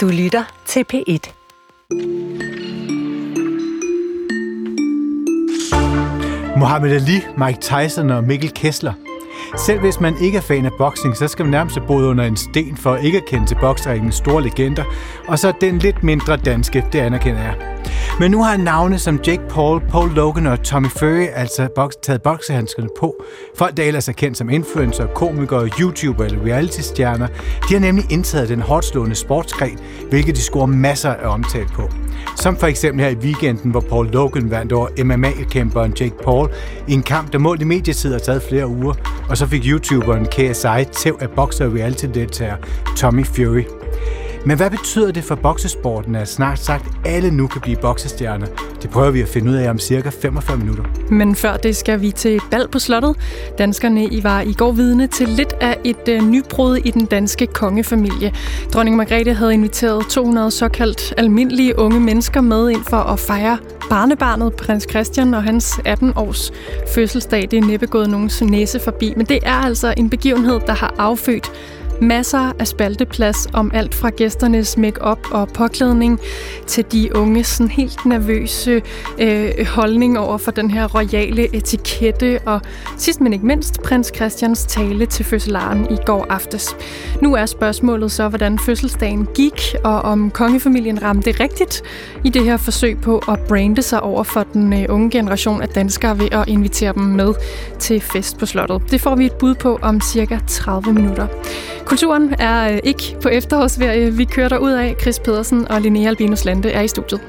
Du lytter til P1. Muhammad Ali, Mike Tyson og Mikkel Kessler. Selv hvis man ikke er fan af boksning, så skal man nærmest bo under en sten for ikke at kende til boksringens store legender, og så den lidt mindre danske, det anerkender jeg. Men nu har navne som Jake Paul, Paul Logan og Tommy Fury altså boks, taget boksehandskerne på. Folk, der ellers er kendt som influencer, komikere, YouTuber eller reality-stjerner, de har nemlig indtaget den hårdt slående sportsgren, hvilket de scorer masser af omtale på. Som for eksempel her i weekenden, hvor Paul Logan vandt over MMA-kæmperen Jake Paul i en kamp, der målt i medietid har taget flere uger, og så fik YouTuberen KSI tæv af bokser- og reality-deltager Tommy Fury. Men hvad betyder det for boksesporten, at snart sagt alle nu kan blive boksestjerner? Det prøver vi at finde ud af om cirka 45 minutter. Men før det skal vi til bal på slottet. Danskerne I var i går vidne til lidt af et øh, nybrud i den danske kongefamilie. Dronning Margrethe havde inviteret 200 såkaldt almindelige unge mennesker med ind for at fejre barnebarnet prins Christian og hans 18-års fødselsdag. Det er næppe gået nogens næse forbi, men det er altså en begivenhed, der har affødt Masser af spalteplads om alt fra gæsternes makeup og påklædning til de unge sådan helt nervøse øh, holdning over for den her royale etikette og sidst men ikke mindst prins Christians tale til fødselaren i går aftes. Nu er spørgsmålet så, hvordan fødselsdagen gik og om kongefamilien ramte rigtigt i det her forsøg på at brande sig over for den øh, unge generation af danskere ved at invitere dem med til fest på slottet. Det får vi et bud på om cirka 30 minutter. Kulturen er øh, ikke på efterårsferie. Vi kører der ud af. Chris Pedersen og Linnea Albinus Lande er i studiet.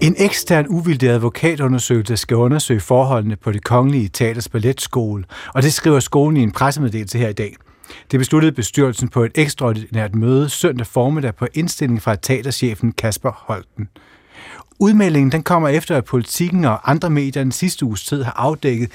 En ekstern uvildig advokatundersøgelse skal undersøge forholdene på det kongelige teaters balletskole, og det skriver skolen i en pressemeddelelse her i dag. Det besluttede bestyrelsen på et ekstraordinært møde søndag formiddag på indstilling fra teaterchefen Kasper Holten. Udmeldingen den kommer efter, at politikken og andre medier den sidste uges tid har afdækket,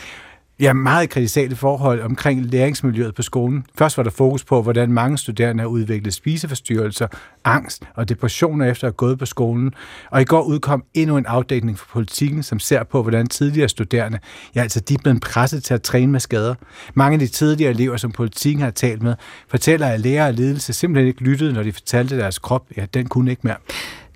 Ja, meget kritisable forhold omkring læringsmiljøet på skolen. Først var der fokus på, hvordan mange studerende har udviklet spiseforstyrrelser, angst og depressioner efter at have gået på skolen. Og i går udkom endnu en afdækning fra politikken, som ser på, hvordan tidligere studerende, ja altså de er blevet presset til at træne med skader. Mange af de tidligere elever, som politikken har talt med, fortæller, at lærer og ledelse simpelthen ikke lyttede, når de fortalte deres krop, ja, den kunne ikke mere.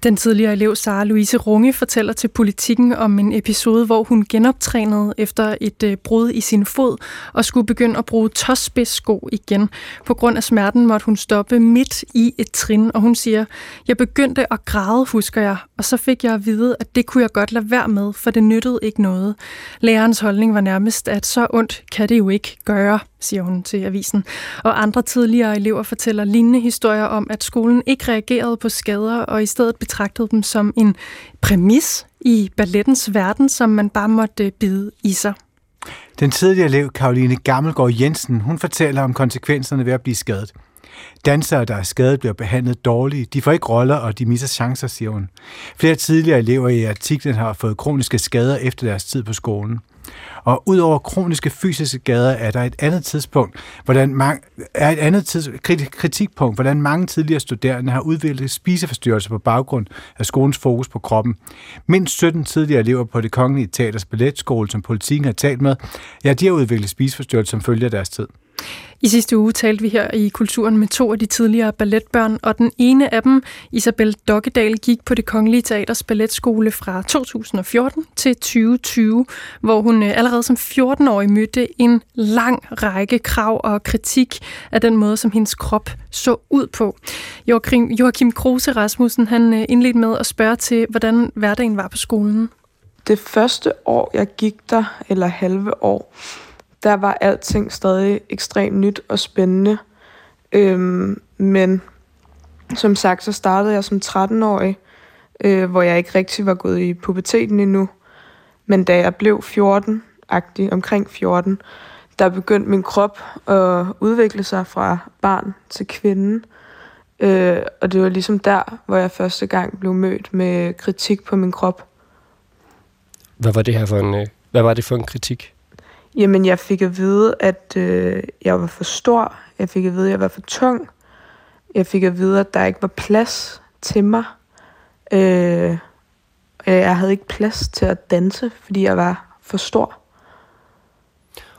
Den tidligere elev Sara Louise Runge fortæller til politikken om en episode, hvor hun genoptrænede efter et øh, brud i sin fod og skulle begynde at bruge tåspidssko igen. På grund af smerten måtte hun stoppe midt i et trin, og hun siger, jeg begyndte at græde, husker jeg, og så fik jeg at vide, at det kunne jeg godt lade være med, for det nyttede ikke noget. Lærerens holdning var nærmest, at så ondt kan det jo ikke gøre siger hun til avisen. Og andre tidligere elever fortæller lignende historier om, at skolen ikke reagerede på skader, og i stedet betragtede dem som en præmis i ballettens verden, som man bare måtte øh, bide i sig. Den tidligere elev, Karoline Gammelgaard Jensen, hun fortæller om konsekvenserne ved at blive skadet. Dansere, der er skadet, bliver behandlet dårligt. De får ikke roller, og de misser chancer, siger hun. Flere tidligere elever i artiklen har fået kroniske skader efter deres tid på skolen. Og udover kroniske fysiske skader er der et andet tidspunkt, hvordan mange, er et andet tids, kritikpunkt, hvordan mange tidligere studerende har udviklet spiseforstyrrelser på baggrund af skolens fokus på kroppen. Mindst 17 tidligere elever på det kongelige teaters balletskole, som politikken har talt med, ja, de har udviklet spiseforstyrrelser som følge af deres tid. I sidste uge talte vi her i Kulturen med to af de tidligere balletbørn, og den ene af dem, Isabel Dokkedal, gik på det Kongelige Teaters Balletskole fra 2014 til 2020, hvor hun øh, allerede som 14-årig mødte en lang række krav og kritik af den måde, som hendes krop så ud på. Joachim, Kruse Rasmussen han øh, indledte med at spørge til, hvordan hverdagen var på skolen. Det første år, jeg gik der, eller halve år, der var alting stadig ekstremt nyt og spændende. Øhm, men som sagt, så startede jeg som 13-årig, øh, hvor jeg ikke rigtig var gået i puberteten endnu. Men da jeg blev 14-agtig, omkring 14, der begyndte min krop at udvikle sig fra barn til kvinde. Øh, og det var ligesom der, hvor jeg første gang blev mødt med kritik på min krop. Hvad var det her for en, øh, hvad var det for en kritik? Jamen, jeg fik at vide, at øh, jeg var for stor. Jeg fik at vide, at jeg var for tung. Jeg fik at vide, at der ikke var plads til mig. Øh, jeg havde ikke plads til at danse, fordi jeg var for stor.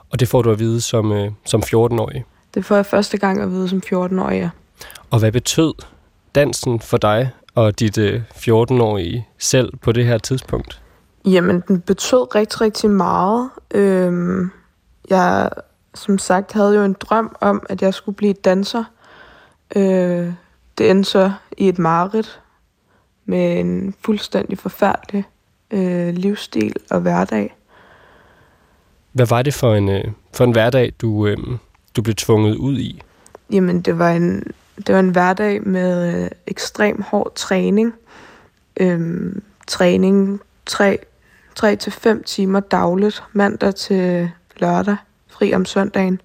Og det får du at vide som, øh, som 14-årig? Det får jeg første gang at vide som 14-årig, ja. Og hvad betød dansen for dig og dit øh, 14-årige selv på det her tidspunkt? Jamen, den betød rigtig, rigtig meget. Øhm, jeg, som sagt, havde jo en drøm om, at jeg skulle blive danser. Øh, det endte så i et mareridt med en fuldstændig forfærdelig øh, livsstil og hverdag. Hvad var det for en, øh, for en hverdag, du, øh, du blev tvunget ud i? Jamen, det var en, det var en hverdag med øh, ekstrem hård træning. Øh, træning tre 3-5 timer dagligt, mandag til lørdag, fri om søndagen.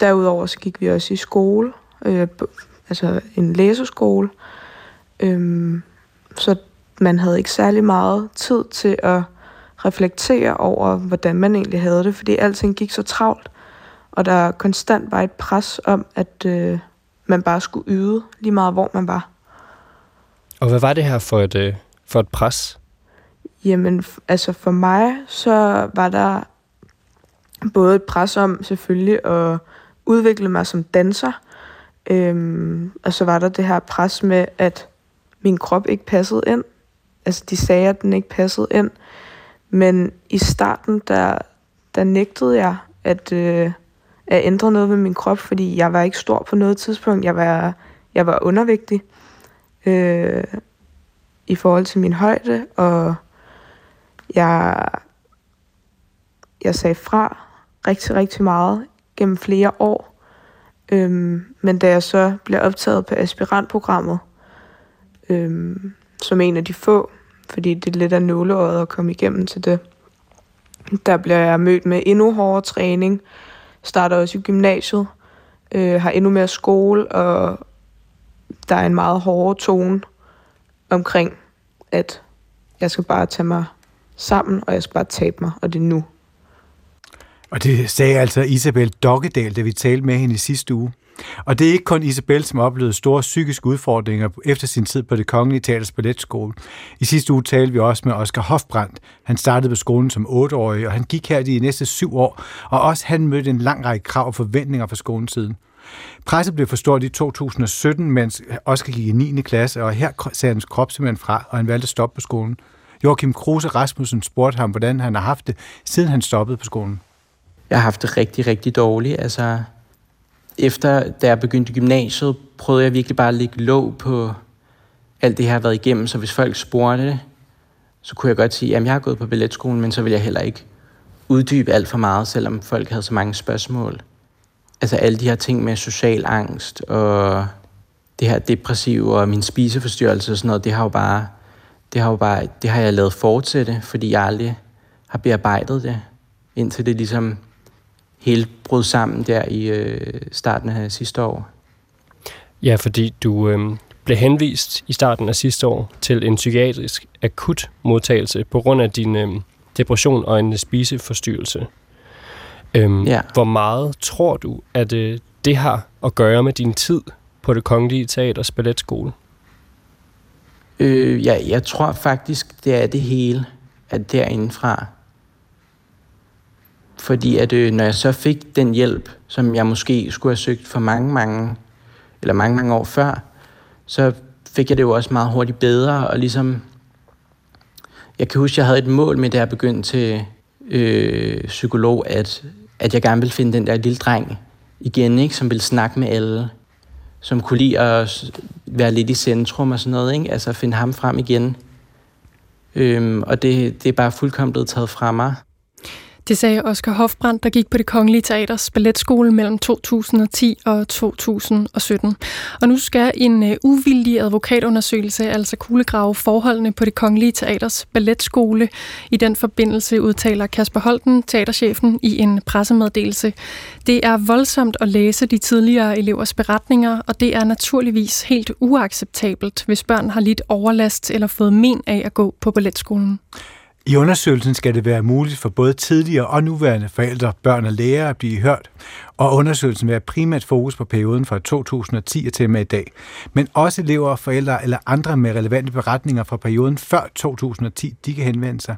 Derudover så gik vi også i skole, øh, altså en læseskole. Øhm, så man havde ikke særlig meget tid til at reflektere over, hvordan man egentlig havde det, fordi alting gik så travlt, og der konstant var et pres om, at øh, man bare skulle yde lige meget, hvor man var. Og hvad var det her for et, øh, for et pres? Jamen, altså for mig, så var der både et pres om selvfølgelig at udvikle mig som danser, øhm, og så var der det her pres med, at min krop ikke passede ind. Altså, de sagde, at den ikke passede ind. Men i starten, der, der nægtede jeg at, øh, at ændre noget ved min krop, fordi jeg var ikke stor på noget tidspunkt. Jeg var, jeg var undervægtig øh, i forhold til min højde, og jeg, jeg sagde fra rigtig, rigtig meget gennem flere år. Øhm, men da jeg så blev optaget på aspirantprogrammet, øhm, som en af de få, fordi det er lidt af nåleåret at komme igennem til det, der bliver jeg mødt med endnu hårdere træning, starter også i gymnasiet, øh, har endnu mere skole, og der er en meget hårdere tone omkring, at jeg skal bare tage mig sammen, og jeg skal bare tabe mig, og det er nu. Og det sagde altså Isabel Dokkedal, da vi talte med hende i sidste uge. Og det er ikke kun Isabel, som oplevede store psykiske udfordringer efter sin tid på det Kongelige Teaters Balletskole. I sidste uge talte vi også med Oscar Hofbrandt. Han startede på skolen som 8-årig, og han gik her de næste syv år, og også han mødte en lang række krav og forventninger fra skolens side. Presset blev forstået i 2017, mens Oscar gik i 9. klasse, og her sagde hans krop simpelthen fra, og han valgte at stoppe på skolen. Joachim Kruse Rasmussen spurgte ham, hvordan han har haft det, siden han stoppede på skolen. Jeg har haft det rigtig, rigtig dårligt. Altså, efter da jeg begyndte gymnasiet, prøvede jeg virkelig bare at lægge låg på alt det, jeg har været igennem. Så hvis folk spurgte, så kunne jeg godt sige, at jeg har gået på balletskolen, men så vil jeg heller ikke uddybe alt for meget, selvom folk havde så mange spørgsmål. Altså alle de her ting med social angst og det her depressive og min spiseforstyrrelse og sådan noget, det har jo bare, det har jo bare, det har jeg lavet fortsætte, fordi jeg aldrig har bearbejdet det, indtil det ligesom hele brød sammen der i øh, starten af sidste år. Ja, fordi du øh, blev henvist i starten af sidste år til en psykiatrisk akut modtagelse på grund af din øh, depression og en spiseforstyrrelse. Øhm, ja. Hvor meget tror du, at øh, det har at gøre med din tid på det Kongelige Teaters balletskole? Øh, ja, jeg tror faktisk, det er det hele, at derindefra. Fordi at øh, når jeg så fik den hjælp, som jeg måske skulle have søgt for mange, mange, eller mange, mange år før, så fik jeg det jo også meget hurtigt bedre, og ligesom, jeg kan huske, jeg havde et mål med, da jeg begyndte til øh, psykolog, at, at jeg gerne ville finde den der lille dreng igen, ikke, som ville snakke med alle, som kunne lide at være lidt i centrum og sådan noget, ikke? altså finde ham frem igen. Øhm, og det, det er bare fuldkommen blevet taget fra mig. Det sagde Oscar Hofbrandt, der gik på det Kongelige Teaters balletskole mellem 2010 og 2017. Og nu skal en uh, uvildig advokatundersøgelse altså kuglegrave forholdene på det Kongelige Teaters balletskole. I den forbindelse udtaler Kasper Holten, teaterchefen, i en pressemeddelelse. Det er voldsomt at læse de tidligere elevers beretninger, og det er naturligvis helt uacceptabelt, hvis børn har lidt overlast eller fået men af at gå på balletskolen. I undersøgelsen skal det være muligt for både tidligere og nuværende forældre, børn og lærere at blive hørt, og undersøgelsen vil have primært fokus på perioden fra 2010 til med i dag. Men også elever, og forældre eller andre med relevante beretninger fra perioden før 2010, de kan henvende sig.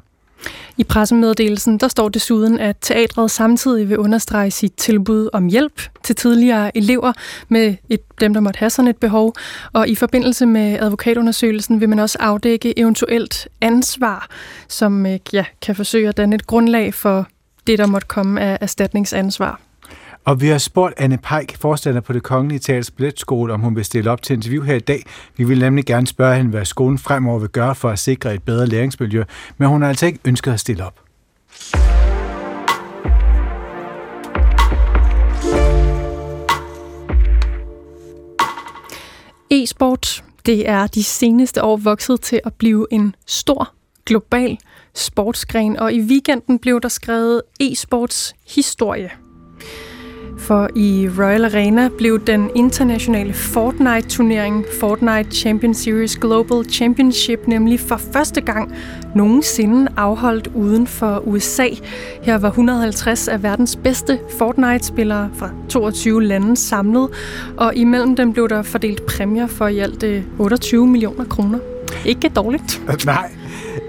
I pressemeddelelsen der står desuden, at teatret samtidig vil understrege sit tilbud om hjælp til tidligere elever med et, dem, der måtte have sådan et behov. Og i forbindelse med advokatundersøgelsen vil man også afdække eventuelt ansvar, som øh, ja, kan forsøge at danne et grundlag for det, der måtte komme af erstatningsansvar. Og vi har spurgt Anne Peik, forstander på det Kongelige Teaters Balletskole, om hun vil stille op til interview her i dag. Vi vil nemlig gerne spørge hende, hvad skolen fremover vil gøre for at sikre et bedre læringsmiljø, men hun har altså ikke ønsket at stille op. E-sport, det er de seneste år vokset til at blive en stor global sportsgren, og i weekenden blev der skrevet e-sports historie. For i Royal Arena blev den internationale Fortnite-turnering Fortnite Champion Series Global Championship nemlig for første gang nogensinde afholdt uden for USA. Her var 150 af verdens bedste Fortnite-spillere fra 22 lande samlet, og imellem dem blev der fordelt præmier for i alt øh, 28 millioner kroner. Ikke dårligt. Øh, nej.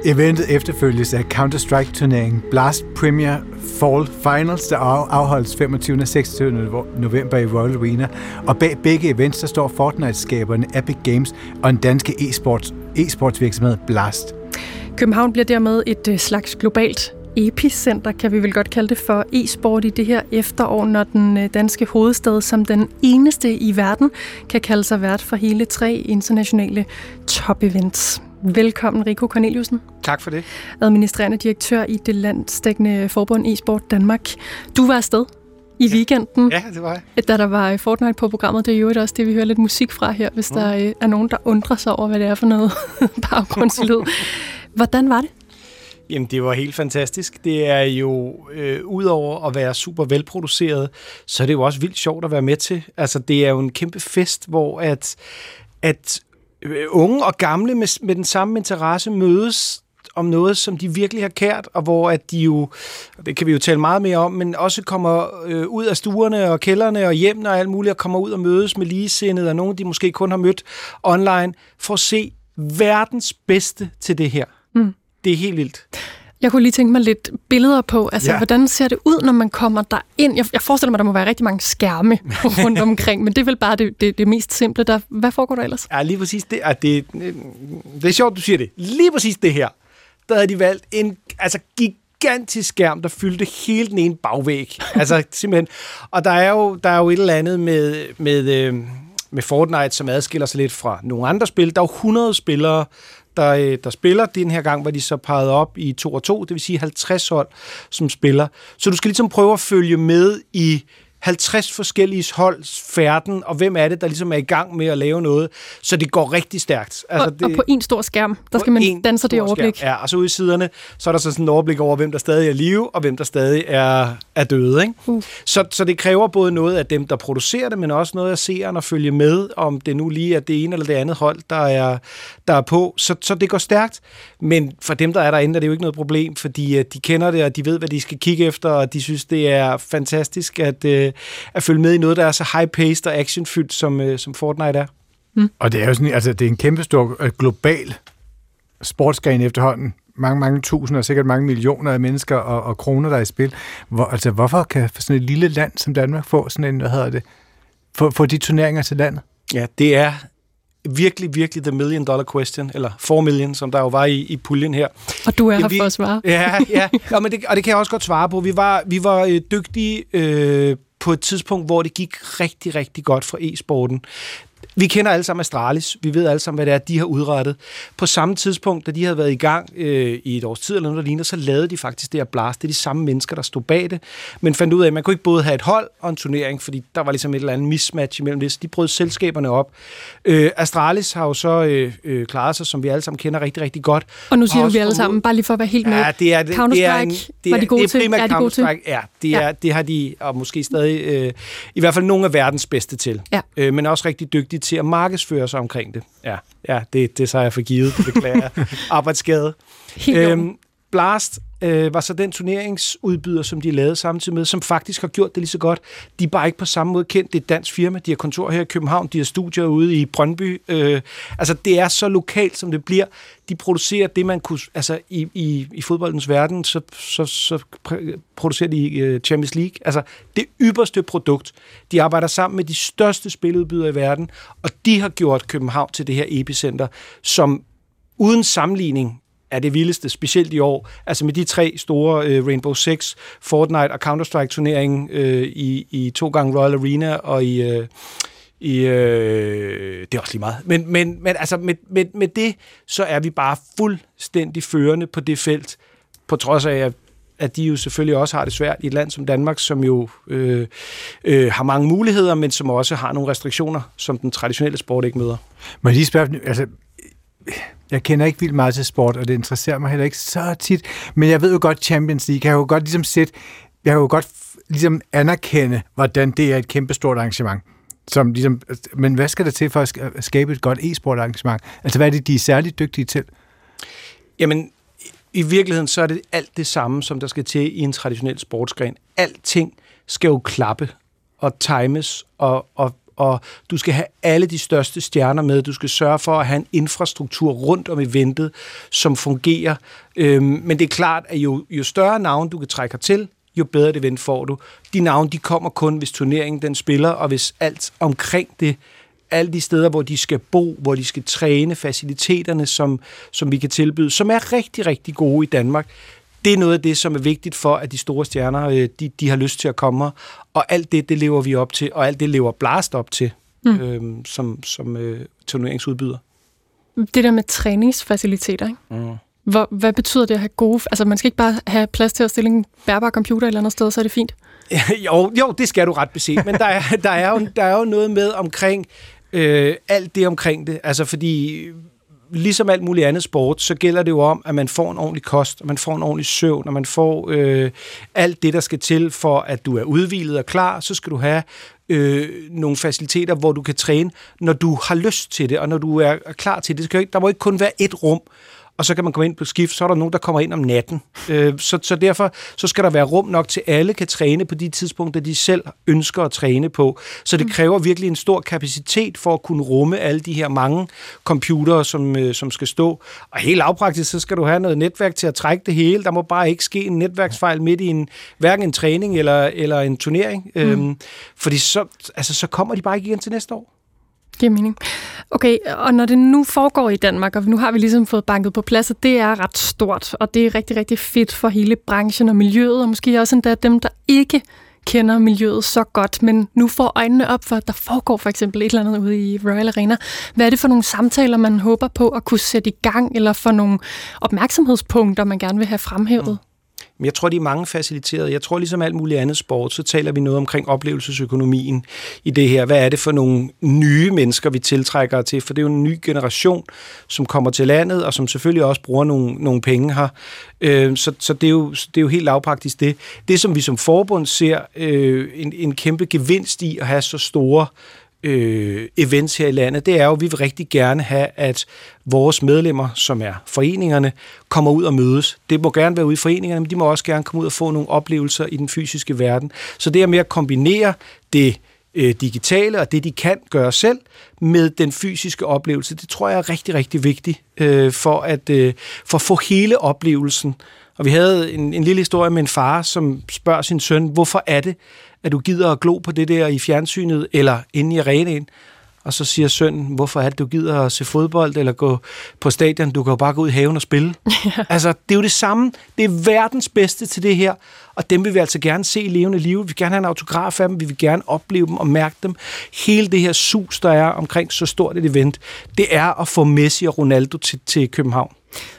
Eventet efterfølges af Counter-Strike-turneringen Blast Premier Fall Finals, der afholdes 25. og 26. november i Royal Arena. Og bag begge events, der står Fortnite-skaberne Epic Games og en danske e-sports, e-sports Blast. København bliver dermed et øh, slags globalt epicenter, kan vi vel godt kalde det, for e-sport i det her efterår, når den øh, danske hovedstad som den eneste i verden kan kalde sig vært for hele tre internationale top-events. Velkommen, Rico Corneliusen. Tak for det. Administrerende direktør i det landsdækkende forbund e-sport Danmark. Du var afsted i weekenden. Ja, det var jeg. Da der var Fortnite på programmet, det er jo også det, vi hører lidt musik fra her, hvis mm. der øh, er nogen, der undrer sig over, hvad det er for noget baggrundslyd. Hvordan var det? Jamen, det var helt fantastisk. Det er jo, øh, udover at være super velproduceret, så er det jo også vildt sjovt at være med til. Altså, det er jo en kæmpe fest, hvor at, at øh, unge og gamle med, med den samme interesse mødes om noget, som de virkelig har kært, og hvor at de jo, det kan vi jo tale meget mere om, men også kommer øh, ud af stuerne og kælderne og hjem og alt muligt, og kommer ud og mødes med ligesindede, og nogen, de måske kun har mødt online, for at se verdens bedste til det her. Mm. Det er helt vildt. Jeg kunne lige tænke mig lidt billeder på, altså ja. hvordan ser det ud, når man kommer der ind? Jeg, jeg forestiller mig, der må være rigtig mange skærme rundt omkring, men det er vel bare det, det, det mest simple. Der, hvad foregår der ellers? Ja, lige præcis det. Er det, det er sjovt, du siger det. Lige præcis det her. Der havde de valgt en altså, gigantisk skærm, der fyldte hele den ene bagvæg. altså simpelthen. Og der er jo, der er jo et eller andet med, med, øh, med Fortnite, som adskiller sig lidt fra nogle andre spil. Der er jo 100 spillere, der, øh, der spiller. Den her gang var de så peget op i 2 og 2, det vil sige 50 hold, som spiller. Så du skal ligesom prøve at følge med i 50 forskellige holds færden, og hvem er det, der ligesom er i gang med at lave noget, så det går rigtig stærkt. Altså, og, det, og på en stor skærm, der skal man danse det overblik. Skærm. Ja, og så ude i siderne, så er der så sådan en overblik over, hvem der stadig er live, og hvem der stadig er, er døde. Ikke? Uh. Så, så det kræver både noget af dem, der producerer det, men også noget af seeren at følge med, om det nu lige er det ene eller det andet hold, der er, der er på. Så, så det går stærkt, men for dem, der er derinde, er det jo ikke noget problem, fordi de kender det, og de ved, hvad de skal kigge efter, og de synes, det er fantastisk, at øh, at følge med i noget, der er så high-paced og actionfyldt, som, øh, som Fortnite er. Mm. Og det er jo sådan, altså det er en kæmpe stor øh, global sportsgren efterhånden. Mange, mange tusinder, sikkert mange millioner af mennesker og, og kroner, der er i spil. Hvor, altså, hvorfor kan sådan et lille land som Danmark få sådan en, hvad hedder det, få, få de turneringer til landet? Ja, det er virkelig, virkelig the million dollar question, eller 4 million, som der jo var i, i puljen her. Og du er her vi, for at svare. Ja, ja, ja men det, og det kan jeg også godt svare på. Vi var, vi var øh, dygtige øh, på et tidspunkt, hvor det gik rigtig, rigtig godt for e-sporten. Vi kender alle sammen Astralis. Vi ved alle sammen, hvad det er, de har udrettet. På samme tidspunkt, da de havde været i gang øh, i et års tid eller noget, der ligner, så lavede de faktisk det her blast. Det er de samme mennesker, der stod bag det. Men fandt ud af, at man kunne ikke både have et hold og en turnering, fordi der var ligesom et eller andet mismatch imellem det. Så de brød selskaberne op. Øh, Astralis har jo så øh, øh, klaret sig, som vi alle sammen kender rigtig, rigtig godt. Og nu siger du vi alle sammen, bare lige for at være helt med. Ja, det er, det, det er, en, det er, var de gode det er til? Er de til? Ja, det, er, ja. det har de, og måske stadig, øh, i hvert fald nogle af verdens bedste til. Ja. Øh, men også rigtig dygtige til at markedsføre sig omkring det. Ja, ja det, det så jeg for givet. Det beklager Arbejdsskade. Øhm, Blast øh, var så den turneringsudbyder, som de lavede samtidig med, som faktisk har gjort det lige så godt. De er bare ikke på samme måde kendt. Det er et dansk firma. De har kontor her i København. De har studier ude i Brøndby. Øh, altså, det er så lokalt, som det bliver. De producerer det, man kunne... Altså, i, i, i fodboldens verden, så, så, så producerer de øh, Champions League. Altså, det ypperste produkt. De arbejder sammen med de største spiludbydere i verden, og de har gjort København til det her epicenter, som uden sammenligning er det vildeste, specielt i år. Altså med de tre store øh, Rainbow Six, Fortnite og Counter-Strike-turneringen øh, i, i to gange Royal Arena og i... Øh, i, øh, det er også lige meget. Men, men, men altså med, med, med det, så er vi bare fuldstændig førende på det felt, på trods af, at at de jo selvfølgelig også har det svært i et land som Danmark, som jo øh, øh, har mange muligheder, men som også har nogle restriktioner, som den traditionelle sport ikke møder. Men lige spørge, altså, jeg kender ikke vildt meget til sport, og det interesserer mig heller ikke så tit, men jeg ved jo godt, Champions League, jeg har jo godt ligesom set, jeg har jo godt ligesom anerkende, hvordan det er et kæmpestort arrangement. Som ligesom, men hvad skal der til for at skabe et godt e-sport arrangement? Altså, hvad er det, de er særligt dygtige til? Jamen, i virkeligheden så er det alt det samme, som der skal til i en traditionel sportsgren. Alting skal jo klappe og times, og, og, og du skal have alle de største stjerner med. Du skal sørge for at have en infrastruktur rundt om eventet, som fungerer. Øhm, men det er klart, at jo, jo større navn du kan trække til, jo bedre det event får du. De navne, de kommer kun, hvis turneringen den spiller, og hvis alt omkring det alle de steder, hvor de skal bo, hvor de skal træne, faciliteterne, som, som vi kan tilbyde, som er rigtig, rigtig gode i Danmark. Det er noget af det, som er vigtigt for, at de store stjerner, øh, de, de har lyst til at komme. Og alt det, det lever vi op til, og alt det lever Blast op til, mm. øhm, som, som øh, turneringsudbyder. Det der med træningsfaciliteter, ikke? Mm. Hvor, hvad betyder det at have gode... Altså, man skal ikke bare have plads til at stille en bærbar computer et eller andet sted, så er det fint? jo, jo, det skal du ret beset, men der er, der, er jo, der er jo noget med omkring øh, alt det omkring det. Altså, fordi ligesom alt muligt andet sport, så gælder det jo om, at man får en ordentlig kost, og man får en ordentlig søvn, og man får øh, alt det, der skal til for, at du er udvilet og klar. Så skal du have øh, nogle faciliteter, hvor du kan træne, når du har lyst til det, og når du er klar til det. det skal der må ikke kun være et rum og så kan man komme ind på skift, så er der nogen, der kommer ind om natten. Øh, så, så derfor så skal der være rum nok til, at alle kan træne på de tidspunkter, de selv ønsker at træne på. Så det mm. kræver virkelig en stor kapacitet for at kunne rumme alle de her mange computere, som, øh, som skal stå. Og helt lavpraktisk, så skal du have noget netværk til at trække det hele. Der må bare ikke ske en netværksfejl midt i en, hverken en træning eller, eller en turnering. Mm. Øhm, fordi så, altså, så kommer de bare ikke igen til næste år. Giver mening. Okay, og når det nu foregår i Danmark, og nu har vi ligesom fået banket på plads, og det er ret stort, og det er rigtig, rigtig fedt for hele branchen og miljøet, og måske også endda dem, der ikke kender miljøet så godt, men nu får øjnene op for, at der foregår for eksempel et eller andet ude i Royal Arena. Hvad er det for nogle samtaler, man håber på at kunne sætte i gang, eller for nogle opmærksomhedspunkter, man gerne vil have fremhævet? Mm. Men jeg tror, de er mange faciliterede. Jeg tror, ligesom alt muligt andet sport, så taler vi noget omkring oplevelsesøkonomien i det her. Hvad er det for nogle nye mennesker, vi tiltrækker til? For det er jo en ny generation, som kommer til landet, og som selvfølgelig også bruger nogle, nogle penge her. Øh, så så det, er jo, det er jo helt lavpraktisk det. Det, som vi som forbund ser øh, en, en kæmpe gevinst i at have så store øh, events her i landet, det er jo, at vi vil rigtig gerne have, at vores medlemmer, som er foreningerne, kommer ud og mødes. Det må gerne være ude i foreningerne, men de må også gerne komme ud og få nogle oplevelser i den fysiske verden. Så det er med at kombinere det øh, digitale og det, de kan gøre selv, med den fysiske oplevelse, det tror jeg er rigtig, rigtig vigtigt øh, for, at, øh, for at få hele oplevelsen. Og vi havde en, en lille historie med en far, som spørger sin søn, hvorfor er det, at du gider at glo på det der i fjernsynet eller inde i arenaen. Og så siger sønnen, hvorfor er det, du gider at se fodbold eller gå på stadion? Du kan jo bare gå ud i haven og spille. Ja. Altså, det er jo det samme. Det er verdens bedste til det her. Og dem vil vi altså gerne se i levende liv. Vi vil gerne have en autograf af dem. Vi vil gerne opleve dem og mærke dem. Hele det her sus, der er omkring så stort et event, det er at få Messi og Ronaldo til, til København.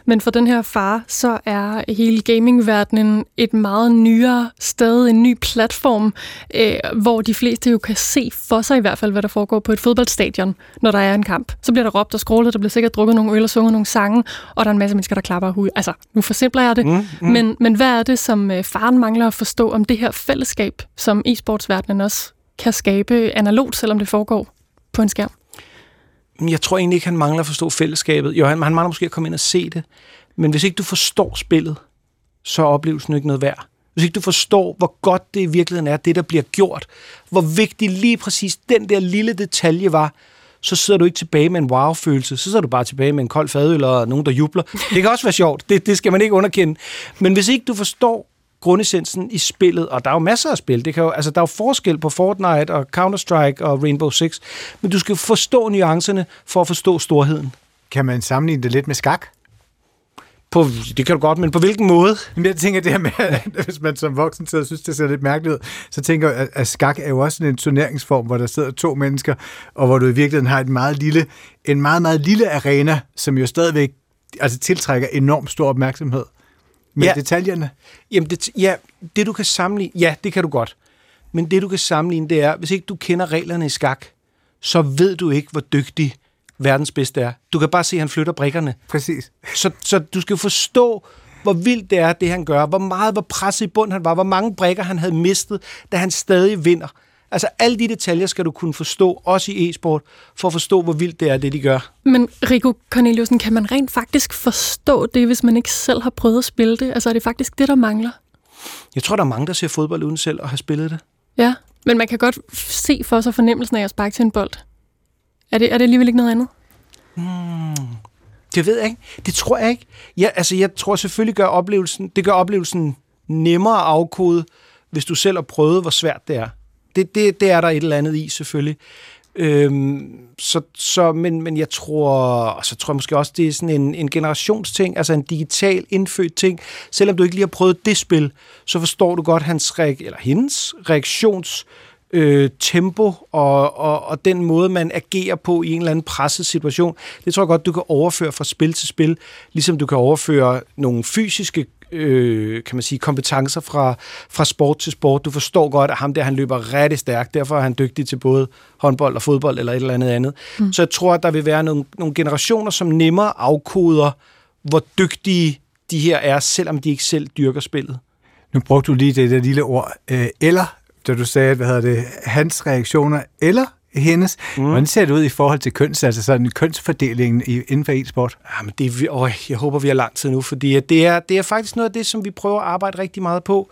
Men for den her far, så er hele gamingverdenen et meget nyere sted, en ny platform, øh, hvor de fleste jo kan se for sig i hvert fald, hvad der foregår på et fodboldstadion, når der er en kamp. Så bliver der råbt og skrålet, der bliver sikkert drukket nogle øl og sunget nogle sange, og der er en masse mennesker, der klapper og hud. Altså, nu forsimpler jeg det. Mm, mm. Men, men hvad er det, som øh, faren mangler at forstå om det her fællesskab, som e-sportsverdenen også kan skabe analogt, selvom det foregår på en skærm? Jeg tror egentlig ikke, han mangler at forstå fællesskabet. Jo, han, han mangler måske at komme ind og se det. Men hvis ikke du forstår spillet, så er oplevelsen ikke noget værd. Hvis ikke du forstår, hvor godt det i virkeligheden er, det der bliver gjort, hvor vigtig lige præcis den der lille detalje var, så sidder du ikke tilbage med en wow-følelse, så sidder du bare tilbage med en kold fadøl og nogen, der jubler. Det kan også være sjovt, det, det skal man ikke underkende. Men hvis ikke du forstår grundessensen i spillet, og der er jo masser af spil, det kan jo, altså der er jo forskel på Fortnite og Counter-Strike og Rainbow Six, men du skal forstå nuancerne for at forstå storheden. Kan man sammenligne det lidt med skak? På, det kan du godt, men på hvilken måde? Men jeg tænker det her med, at hvis man som voksen sidder og synes, det ser lidt mærkeligt ud, så tænker jeg, at skak er jo også en turneringsform, hvor der sidder to mennesker, og hvor du i virkeligheden har et meget lille, en meget, meget lille arena, som jo stadigvæk altså tiltrækker enormt stor opmærksomhed. Men ja. detaljerne? Jamen, det, ja, det du kan sammenligne, ja, det kan du godt. Men det du kan sammenligne, det er, hvis ikke du kender reglerne i skak, så ved du ikke, hvor dygtig verdens bedste er. Du kan bare se, at han flytter brikkerne. Præcis. Så, så du skal forstå, hvor vildt det er, det han gør. Hvor meget, hvor presset i bund han var. Hvor mange brikker han havde mistet, da han stadig vinder. Altså alle de detaljer skal du kunne forstå, også i e-sport, for at forstå, hvor vildt det er, det de gør. Men Rico Corneliusen, kan man rent faktisk forstå det, hvis man ikke selv har prøvet at spille det? Altså er det faktisk det, der mangler? Jeg tror, der er mange, der ser fodbold uden selv at have spillet det. Ja, men man kan godt se for sig fornemmelsen af at sparke til en bold. Er det, er det alligevel ikke noget andet? Hmm. Det ved jeg ikke. Det tror jeg ikke. Ja, altså, jeg tror selvfølgelig, gør oplevelsen, det gør oplevelsen nemmere at afkode, hvis du selv har prøvet, hvor svært det er. Det, det, det er der et eller andet i, selvfølgelig. Øhm, så, så, men, men jeg tror, så tror jeg måske også, det er sådan en, en generationsting, altså en digital indfødt ting. Selvom du ikke lige har prøvet det spil, så forstår du godt hans reak- eller hendes reaktions øh, tempo og, og, og den måde, man agerer på i en eller anden presset situation. Det tror jeg godt, du kan overføre fra spil til spil, ligesom du kan overføre nogle fysiske øh, kan man sige, kompetencer fra, fra sport til sport. Du forstår godt, at ham der, han løber rigtig stærkt. Derfor er han dygtig til både håndbold og fodbold eller et eller andet andet. Mm. Så jeg tror, at der vil være nogle, nogle generationer, som nemmere afkoder, hvor dygtige de her er, selvom de ikke selv dyrker spillet. Nu brugte du lige det der lille ord, øh, eller, da du sagde, hvad hedder det, hans reaktioner, eller hendes. Mm. Hvordan ser det ud i forhold til køns, altså sådan kønsfordelingen i, inden for e-sport? Ja, men det er, åh, jeg håber, vi har lang tid nu, fordi det er, det er faktisk noget af det, som vi prøver at arbejde rigtig meget på.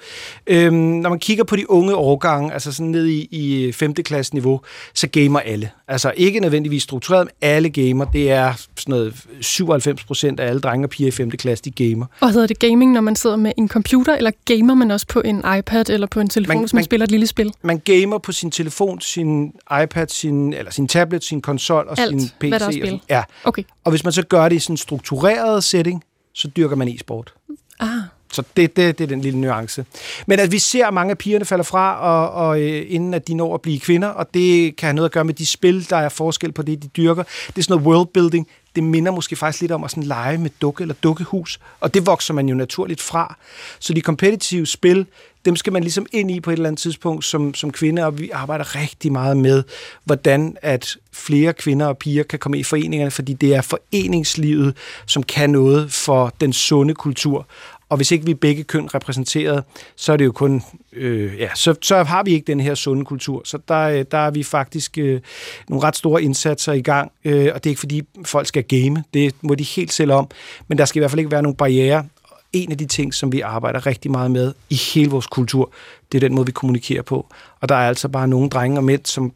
Øhm, når man kigger på de unge årgange, altså sådan ned i, i 5. klasse niveau, så gamer alle. Altså ikke nødvendigvis struktureret, men alle gamer. Det er sådan noget 97 procent af alle drenge og piger i 5. klasse, de gamer. Og hedder det gaming, når man sidder med en computer, eller gamer man også på en iPad eller på en telefon, man, hvis man, man spiller et lille spil? Man gamer på sin telefon, sin iPad, sin, eller sin tablet, sin konsol og Alt, sin PC. hvad der er spil. ja. Okay. Og hvis man så gør det i sådan en struktureret setting, så dyrker man e-sport. Ah. Så det, det, det er den lille nuance. Men at vi ser, at mange af pigerne falder fra, og, og øh, inden at de når at blive kvinder, og det kan have noget at gøre med de spil, der er forskel på det, de dyrker. Det er sådan noget worldbuilding. Det minder måske faktisk lidt om at sådan lege med dukke eller dukkehus, og det vokser man jo naturligt fra. Så de kompetitive spil, dem skal man ligesom ind i på et eller andet tidspunkt som, som kvinde, og vi arbejder rigtig meget med, hvordan at flere kvinder og piger kan komme i foreningerne, fordi det er foreningslivet, som kan noget for den sunde kultur. Og hvis ikke vi er begge køn repræsenteret, så er det jo kun, øh, ja, så, så har vi ikke den her sunde kultur. Så der, øh, der er vi faktisk øh, nogle ret store indsatser i gang, øh, og det er ikke fordi folk skal game, det må de helt selv om, men der skal i hvert fald ikke være nogen barriere. En af de ting, som vi arbejder rigtig meget med i hele vores kultur, det er den måde, vi kommunikerer på. Og der er altså bare nogle drenge og mænd, som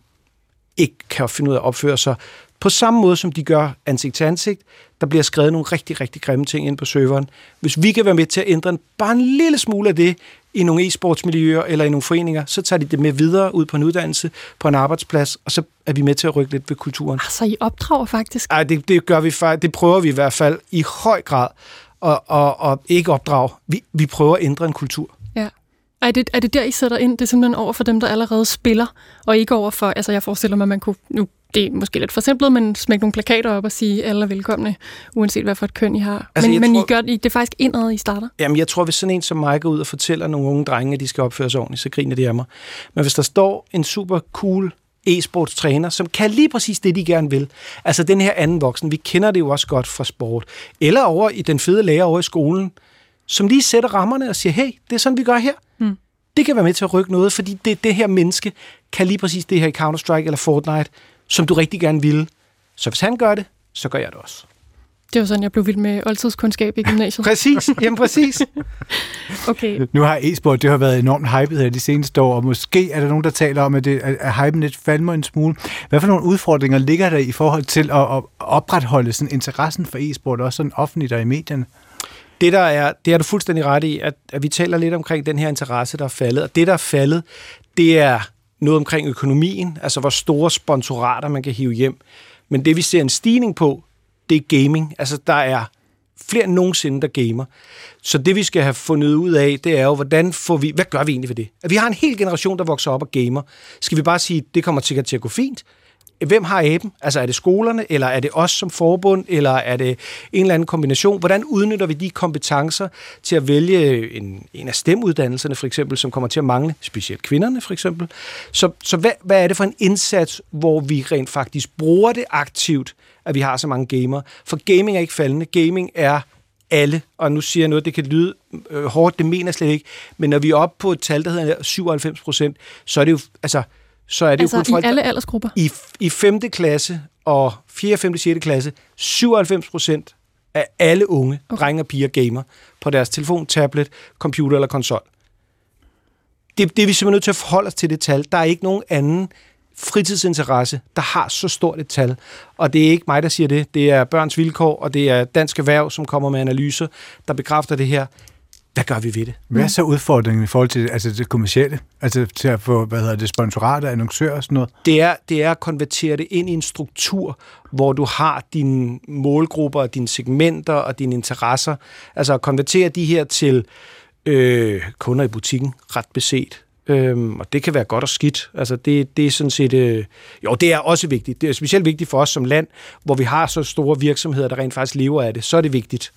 ikke kan finde ud af at opføre sig på samme måde, som de gør ansigt til ansigt, der bliver skrevet nogle rigtig, rigtig grimme ting ind på serveren. Hvis vi kan være med til at ændre en, bare en lille smule af det i nogle e-sportsmiljøer eller i nogle foreninger, så tager de det med videre ud på en uddannelse, på en arbejdsplads, og så er vi med til at rykke lidt ved kulturen. Altså, I opdrager faktisk? Nej, det, det gør vi faktisk. Det prøver vi i hvert fald i høj grad at, at, at ikke opdrage. Vi, vi prøver at ændre en kultur. Er det, er det der, I sætter ind? Det er simpelthen over for dem, der allerede spiller, og ikke over for, altså jeg forestiller mig, at man kunne, nu det er måske lidt for simpelt, men smække nogle plakater op og sige, alle er velkomne, uanset hvad for et køn I har. Altså, men men tror, I gør, det er faktisk indad, I starter? Jamen, jeg tror, hvis sådan en som mig går ud og fortæller nogle unge drenge, at de skal opføre sig ordentligt, så griner de af mig. Men hvis der står en super cool e-sports træner, som kan lige præcis det, de gerne vil. Altså den her anden voksen, vi kender det jo også godt fra sport. Eller over i den fede lærer over i skolen, som lige sætter rammerne og siger, hey, det er sådan, vi gør her. Det kan være med til at rykke noget, fordi det, det her menneske kan lige præcis det her i Counter-Strike eller Fortnite, som du rigtig gerne vil. Så hvis han gør det, så gør jeg det også. Det var sådan, jeg blev vild med oldtidskundskab i gymnasiet. præcis, jamen præcis. okay. Nu har e-sport, det har været enormt hypet her de seneste år, og måske er der nogen, der taler om, at, det, at hypen lidt falmer en smule. Hvad for nogle udfordringer ligger der i forhold til at, at opretholde sådan interessen for e-sport, også sådan offentligt og i medierne? Det der er, det er du fuldstændig ret i, at, at vi taler lidt omkring den her interesse, der er faldet. Og det, der er faldet, det er noget omkring økonomien, altså hvor store sponsorater man kan hive hjem. Men det, vi ser en stigning på, det er gaming. Altså, der er flere end nogensinde, der gamer. Så det, vi skal have fundet ud af, det er jo, hvordan får vi, hvad gør vi egentlig for det? At vi har en hel generation, der vokser op og gamer. Skal vi bare sige, det kommer sikkert til at gå fint? Hvem har aben? Altså er det skolerne, eller er det os som forbund, eller er det en eller anden kombination? Hvordan udnytter vi de kompetencer til at vælge en, en af stemuddannelserne, for eksempel, som kommer til at mangle, specielt kvinderne for eksempel? Så, så hvad, hvad er det for en indsats, hvor vi rent faktisk bruger det aktivt, at vi har så mange gamer? For gaming er ikke faldende. Gaming er alle, og nu siger jeg noget, det kan lyde øh, hårdt, det mener jeg slet ikke, men når vi er oppe på et tal, der hedder 97 procent, så er det jo, altså, så er det altså jo kun folk, i alle aldersgrupper? I, I 5. klasse og 4., 5., 6. klasse, 97 procent af alle unge, okay. drenge og piger, gamer på deres telefon, tablet, computer eller konsol. Det, det er vi simpelthen nødt til at forholde os til det tal. Der er ikke nogen anden fritidsinteresse, der har så stort et tal. Og det er ikke mig, der siger det. Det er Børns Vilkår, og det er Dansk Erhverv, som kommer med analyser, der bekræfter det her hvad gør vi ved det? Hvad er så udfordringen i forhold til altså det kommercielle? Altså til at få, hvad hedder det, sponsorater, annoncører og sådan noget? Det er, det er at konvertere det ind i en struktur, hvor du har dine målgrupper, dine segmenter og dine interesser. Altså at konvertere de her til øh, kunder i butikken, ret beset. Øhm, og det kan være godt og skidt. Altså det, det er sådan set... Øh, jo, det er også vigtigt. Det er specielt vigtigt for os som land, hvor vi har så store virksomheder, der rent faktisk lever af det. Så er det vigtigt.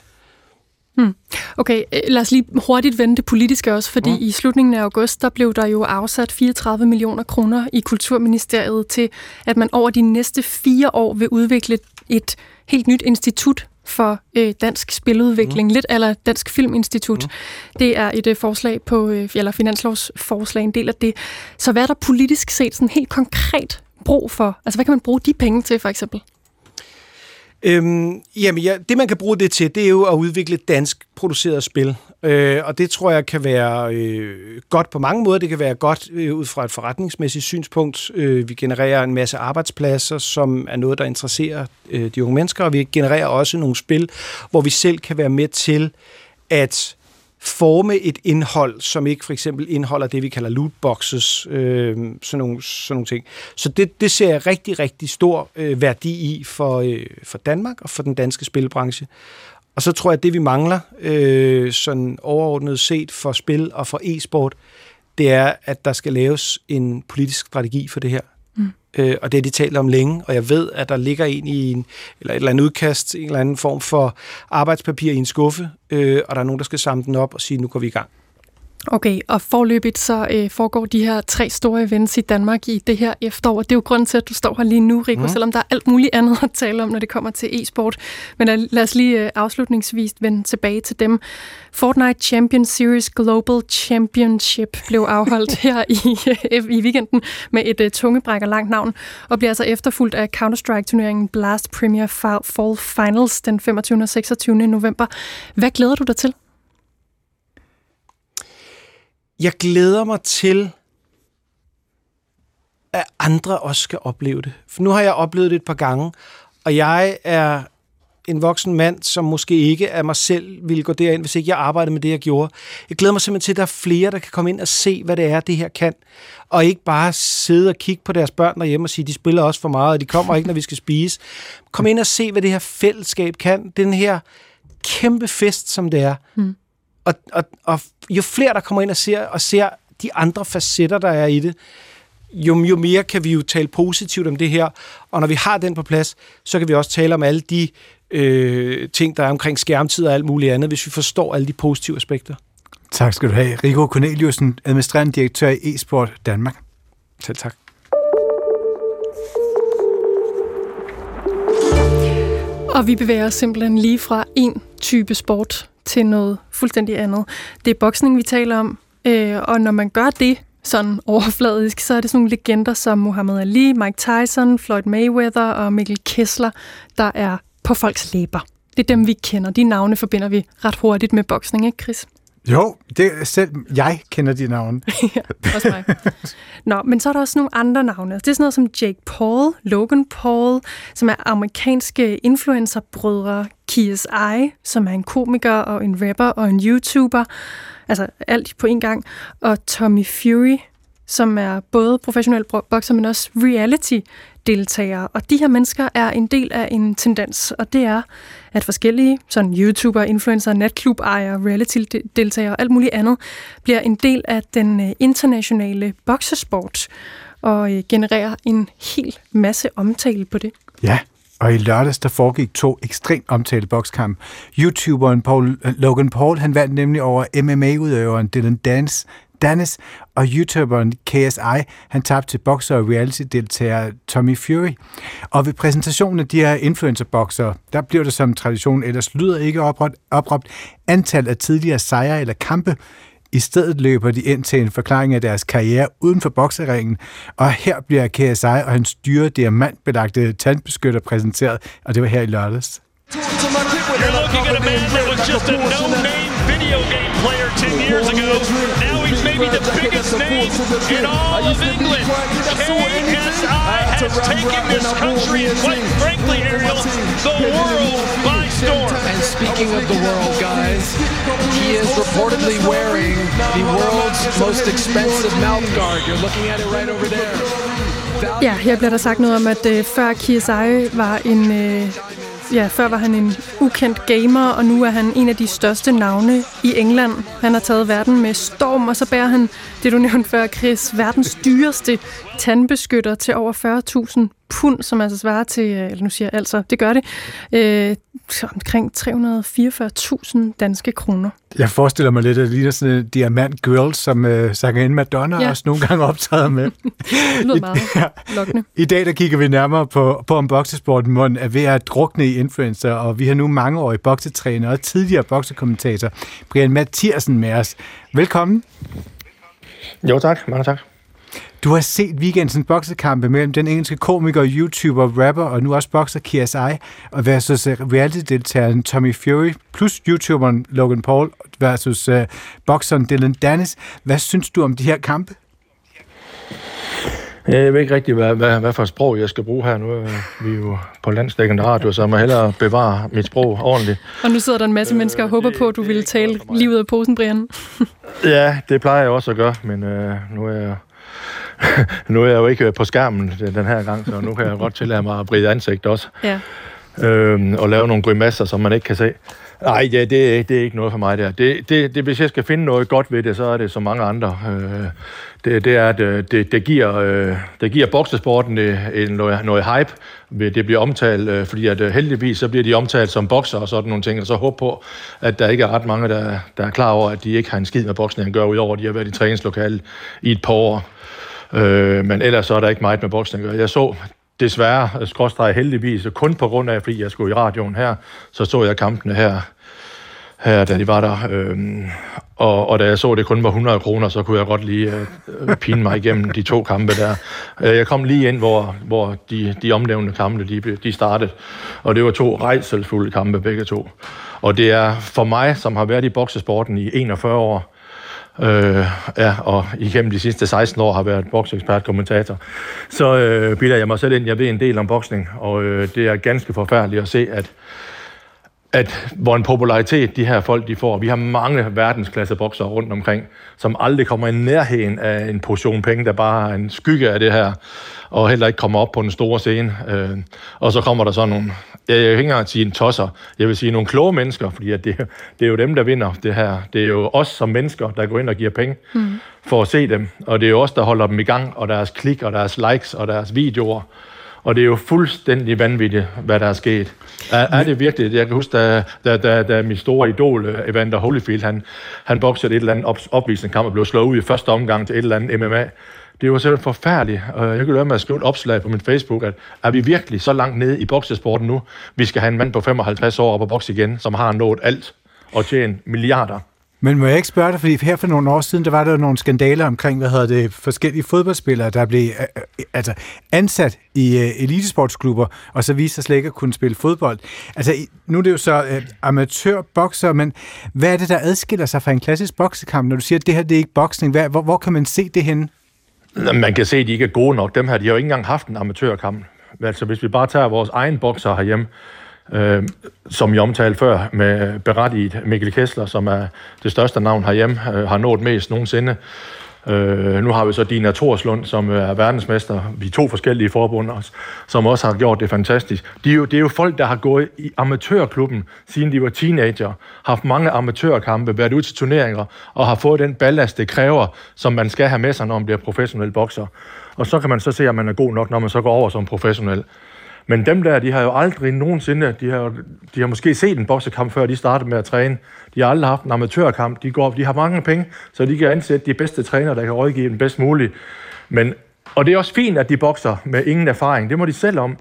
Hmm. Okay, øh, lad os lige hurtigt vende det politiske også, fordi mm. i slutningen af august, der blev der jo afsat 34 millioner kroner i Kulturministeriet til, at man over de næste fire år vil udvikle et helt nyt institut for øh, dansk spiludvikling, mm. lidt eller Dansk Filminstitut. Mm. Det er et øh, forslag på, øh, eller finanslovsforslag, en del af det. Så hvad er der politisk set sådan helt konkret brug for? Altså hvad kan man bruge de penge til for eksempel? Øhm, jamen, ja, det man kan bruge det til, det er jo at udvikle dansk produceret spil. Øh, og det tror jeg kan være øh, godt på mange måder. Det kan være godt øh, ud fra et forretningsmæssigt synspunkt. Øh, vi genererer en masse arbejdspladser, som er noget, der interesserer øh, de unge mennesker, og vi genererer også nogle spil, hvor vi selv kan være med til at forme et indhold, som ikke for eksempel indeholder det, vi kalder lootboxes, øh, sådan, nogle, sådan nogle ting. Så det, det ser jeg rigtig, rigtig stor øh, værdi i for, øh, for Danmark og for den danske spilbranche. Og så tror jeg, at det vi mangler, øh, sådan overordnet set for spil og for e-sport, det er, at der skal laves en politisk strategi for det her. Mm. Øh, og det har de talt om længe, og jeg ved, at der ligger en i en, eller et eller andet udkast, en eller anden form for arbejdspapir i en skuffe, øh, og der er nogen, der skal samle den op og sige, nu går vi i gang. Okay, og forløbigt så øh, foregår de her tre store events i Danmark i det her efterår. Det er jo grunden til, at du står her lige nu, Rico, mm. selvom der er alt muligt andet at tale om, når det kommer til e-sport. Men lad os lige uh, afslutningsvis vende tilbage til dem. Fortnite Champion Series Global Championship blev afholdt her i, uh, i weekenden med et uh, tungebrækker langt navn, og bliver altså efterfulgt af Counter-Strike-turneringen Blast Premier Fall Finals den 25. og 26. november. Hvad glæder du dig til? Jeg glæder mig til, at andre også skal opleve det. For nu har jeg oplevet det et par gange, og jeg er en voksen mand, som måske ikke af mig selv ville gå derind, hvis ikke jeg arbejdede med det, jeg gjorde. Jeg glæder mig simpelthen til, at der er flere, der kan komme ind og se, hvad det er, det her kan. Og ikke bare sidde og kigge på deres børn derhjemme og sige, de spiller også for meget, og de kommer ikke, når vi skal spise. Kom ind og se, hvad det her fællesskab kan. Den her kæmpe fest, som det er. Mm. Og, og, og jo flere, der kommer ind og ser, og ser de andre facetter, der er i det, jo, jo mere kan vi jo tale positivt om det her. Og når vi har den på plads, så kan vi også tale om alle de øh, ting, der er omkring skærmtid og alt muligt andet, hvis vi forstår alle de positive aspekter. Tak skal du have. Rico Corneliusen, administrerende direktør i eSport Danmark. Selv tak. Og vi bevæger os simpelthen lige fra en type sport til noget fuldstændig andet. Det er boksning, vi taler om, øh, og når man gør det sådan overfladisk, så er det sådan nogle legender som Muhammad Ali, Mike Tyson, Floyd Mayweather og Mikkel Kessler, der er på folks læber. Det er dem, vi kender. De navne forbinder vi ret hurtigt med boksning, ikke Chris? Jo, det selv jeg kender de navne. ja, også mig. Nå, men så er der også nogle andre navne. Det er sådan noget som Jake Paul, Logan Paul, som er amerikanske influencerbrødre, KSI, som er en komiker og en rapper og en YouTuber. Altså alt på en gang. Og Tommy Fury, som er både professionel bokser, men også reality-deltagere. Og de her mennesker er en del af en tendens, og det er, at forskellige sådan YouTuber, influencer, natklubejere, reality-deltagere og alt muligt andet bliver en del af den øh, internationale boksesport og øh, genererer en hel masse omtale på det. Ja, og i lørdags, der foregik to ekstremt omtalte bokskamp. YouTuberen Paul, øh, Logan Paul, han vandt nemlig over MMA-udøveren Dylan Dance Dennis og YouTuberen KSI, han tabte til bokser og reality-deltager Tommy Fury. Og ved præsentationen af de her influencer der bliver det som tradition ellers lyder ikke opråbt, opråbt antal af tidligere sejre eller kampe. I stedet løber de ind til en forklaring af deres karriere uden for bokseringen, og her bliver KSI og hans dyre diamantbelagte tandbeskytter præsenteret, og det var her i lørdags. You're looking at a man that was just a no-name video game player 10 years ago. Now maybe the biggest name in all of England. KSI has taken this country and quite frankly, Ariel, the world by storm. And speaking of the world, guys, he is reportedly wearing the world's most expensive mouth guard. You're looking at it right over there. Ja, her bliver der sagt noget om, at øh, før KSI var en øh, Ja, før var han en ukendt gamer, og nu er han en af de største navne i England. Han har taget verden med storm, og så bærer han, det du nævnte før, Chris, verdens dyreste tandbeskytter til over 40.000 pund, som altså svarer til, øh, eller nu siger jeg altså, det gør det, øh, omkring 344.000 danske kroner. Jeg forestiller mig lidt, at det ligner sådan en diamant girl, som øh, sanger ind Madonna ja. også nogle gange optræder med. det lyder meget lokkende. I dag der kigger vi nærmere på, på om boksesporten er ved at drukne i influencer, og vi har nu mange år i boksetræner og tidligere boksekommentator Brian Mathiasen med os. Velkommen. Jo tak, mange tak. Du har set weekendens boksekampe mellem den engelske komiker, YouTuber, rapper og nu også bokser KSI og versus øh, reality-deltageren Tommy Fury plus YouTuberen Logan Paul versus uh, bokseren Dylan Dennis. Hvad synes du om de her kampe? Jeg ved ikke rigtig, hvad, hvad, hvad for sprog jeg skal bruge her. Nu er vi jo på landstækkende radio, så må hellere bevare mit sprog ordentligt. Og nu sidder der en masse mennesker og håber på, at du vil tale livet af posen, Brian. ja, det plejer jeg også at gøre, men øh, nu er jeg nu er jeg jo ikke på skærmen den her gang, så nu kan jeg godt tillade mig at bride ansigt også. Ja. Øhm, og lave nogle grimasser, som man ikke kan se. Nej, ja, det, det er ikke noget for mig der. Det, det, det, hvis jeg skal finde noget godt ved det, så er det som mange andre. Øh, det, det er, at øh, det, det, giver, øh, det giver boksesporten øh, en, noget, noget hype. Det bliver omtalt, fordi at heldigvis så bliver de omtalt som bokser og sådan nogle ting, og så håber på, at der ikke er ret mange, der, der er klar over, at de ikke har en skid med boksning at gøre, udover at de har været i træningslokalet i et par år. Øh, men ellers så er der ikke meget med boksning at gøre. Jeg så desværre, skråstrej heldigvis, kun på grund af, fordi jeg skulle i radioen her, så så jeg kampene her, her da de var der. Øhm, og, og da jeg så, det kun var 100 kroner, så kunne jeg godt lige øh, øh, pine mig igennem de to kampe der. Øh, jeg kom lige ind, hvor, hvor de, de omnævnte kampe, de, de startede. Og det var to rejselfulde kampe, begge to. Og det er for mig, som har været i boksesporten i 41 år, øh, ja, og igennem de sidste 16 år har været boksekspert kommentator, så øh, bilder jeg mig selv ind, jeg ved en del om boksning, og øh, det er ganske forfærdeligt at se, at at hvor en popularitet de her folk de får. Vi har mange verdensklasse bokser rundt omkring, som aldrig kommer i nærheden af en portion penge, der bare er en skygge af det her, og heller ikke kommer op på den store scene. Øh, og så kommer der sådan nogle, jeg vil ikke engang sige en tosser, jeg vil sige nogle kloge mennesker, fordi at det, det er jo dem, der vinder det her. Det er jo os som mennesker, der går ind og giver penge mm. for at se dem, og det er jo os, der holder dem i gang, og deres klik, og deres likes, og deres videoer. Og det er jo fuldstændig vanvittigt, hvad der er sket. Er, er det virkelig? Jeg kan huske, da, da, da, da min store idol, øh, Evander Holyfield, han, han boksede et eller andet op, opvisningskamp og blev slået ud i første omgang til et eller andet MMA. Det var simpelthen forfærdeligt. Jeg kunne lade med at skrive et opslag på min Facebook, at er vi virkelig så langt nede i boksesporten nu? Vi skal have en mand på 55 år op og bokse igen, som har nået alt og tjent milliarder. Men må jeg ikke spørge dig, fordi her for nogle år siden, der var der nogle skandaler omkring, hvad hedder det, forskellige fodboldspillere, der blev øh, øh, altså, ansat i uh, elitesportsklubber, og så viste sig slet ikke at kunne spille fodbold. Altså, nu er det jo så uh, amatørbokser, men hvad er det, der adskiller sig fra en klassisk boksekamp, når du siger, at det her det er ikke boksning? Hvad, hvor, hvor kan man se det henne? Man kan se, at de ikke er gode nok. Dem her, de har jo ikke engang haft en amatørkamp. Altså, hvis vi bare tager vores egen bokser herhjemme, øh, som jeg omtalte før, med berettiget Mikkel Kessler, som er det største navn herhjemme, øh, har nået mest nogensinde. Øh, nu har vi så Dina Torslund, som er verdensmester i to forskellige forbund, også, som også har gjort det fantastisk. De er jo, det er jo folk, der har gået i amatørklubben, siden de var teenager, haft mange amatørkampe, været ud til turneringer, og har fået den ballast, det kræver, som man skal have med sig, når man bliver professionel bokser. Og så kan man så se, at man er god nok, når man så går over som professionel. Men dem der, de har jo aldrig nogensinde, de har, de har måske set en boksekamp før de startede med at træne. De har aldrig haft en amatørkamp. De, går, de har mange penge, så de kan ansætte de bedste trænere, der kan rådgive dem bedst muligt. Men, og det er også fint, at de bokser med ingen erfaring. Det må de selv om.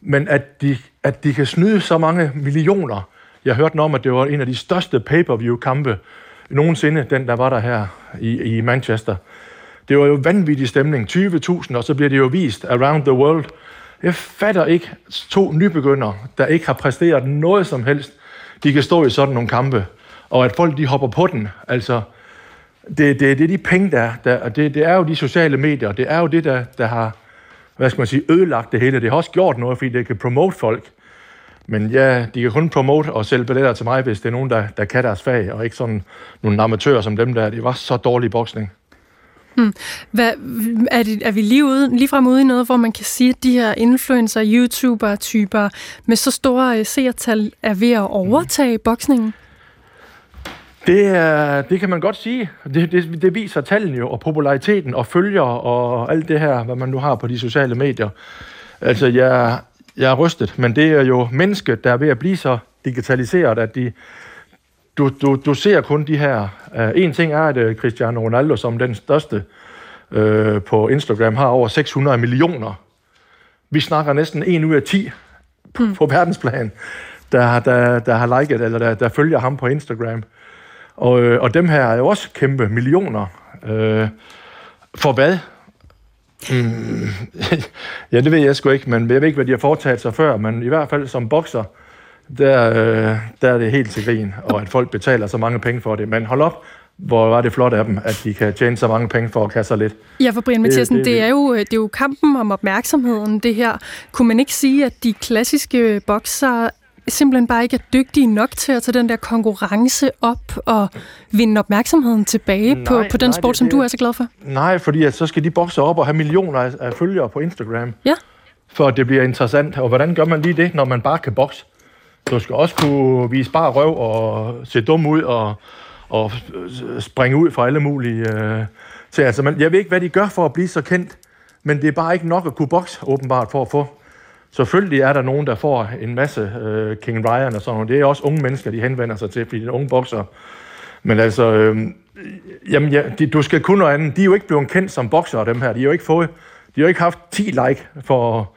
Men at de, at de kan snyde så mange millioner. Jeg hørte om, at det var en af de største pay-per-view-kampe nogensinde, den der var der her i, i Manchester. Det var jo vanvittig stemning. 20.000, og så bliver det jo vist around the world. Jeg fatter ikke to nybegyndere, der ikke har præsteret noget som helst, de kan stå i sådan nogle kampe, og at folk de hopper på den. Altså, det, det, det er de penge, der, der det, det er jo de sociale medier, det er jo det, der, der har hvad skal man sige, ødelagt det hele. Det har også gjort noget, fordi det kan promote folk. Men ja, de kan kun promote og sælge billetter til mig, hvis det er nogen, der, der kan deres fag, og ikke sådan nogle amatører som dem der. Det var så dårlig boksning. Hmm. Hvad, er, det, er vi lige, ude, lige frem ude i noget, hvor man kan sige, at de her influencer, YouTuber-typer med så store øh, seertal er ved at overtage boksningen? Det, er, det kan man godt sige. Det, det, det viser tallene jo, og populariteten, og følger, og alt det her, hvad man nu har på de sociale medier. Altså, jeg, jeg er rystet, men det er jo mennesket, der er ved at blive så digitaliseret, at de, du, du, du ser kun de her... Uh, en ting er, at uh, Cristiano Ronaldo, som den største uh, på Instagram, har over 600 millioner. Vi snakker næsten en ud af 10 på, mm. på verdensplan, der, der, der har liket, eller der, der følger ham på Instagram. Og, og dem her er jo også kæmpe millioner. Uh, for hvad? Mm, ja, det ved jeg sgu ikke, men jeg ved ikke, hvad de har foretaget sig før, men i hvert fald som bokser, der, øh, der er det helt til grin, og at folk betaler så mange penge for det. Men hold op, hvor var det flot af dem, at de kan tjene så mange penge for at kaste sig lidt. Ja, for Brian Mathiasen, det, det, det, er jo, det er jo kampen om opmærksomheden, det her. Kunne man ikke sige, at de klassiske bokser simpelthen bare ikke er dygtige nok til at tage den der konkurrence op og vinde opmærksomheden tilbage nej, på, på den nej, sport, det, som du er så glad for? Nej, fordi at så skal de bokse op og have millioner af, af følgere på Instagram. Ja. For at det bliver interessant. Og hvordan gør man lige det, når man bare kan bokse? Du skal også kunne vise bare røv og se dum ud og, og springe ud fra alle mulige øh, til. Altså, man, jeg ved ikke, hvad de gør for at blive så kendt, men det er bare ikke nok at kunne bokse, åbenbart, for at få. Selvfølgelig er der nogen, der får en masse øh, King Ryan og sådan noget. Det er også unge mennesker, de henvender sig til, fordi de er unge bokser. Men altså, øh, jamen, ja, de, du skal kunne noget andet. De er jo ikke blevet kendt som bokser, dem her. De har jo ikke fået, de har jo ikke haft 10 like for,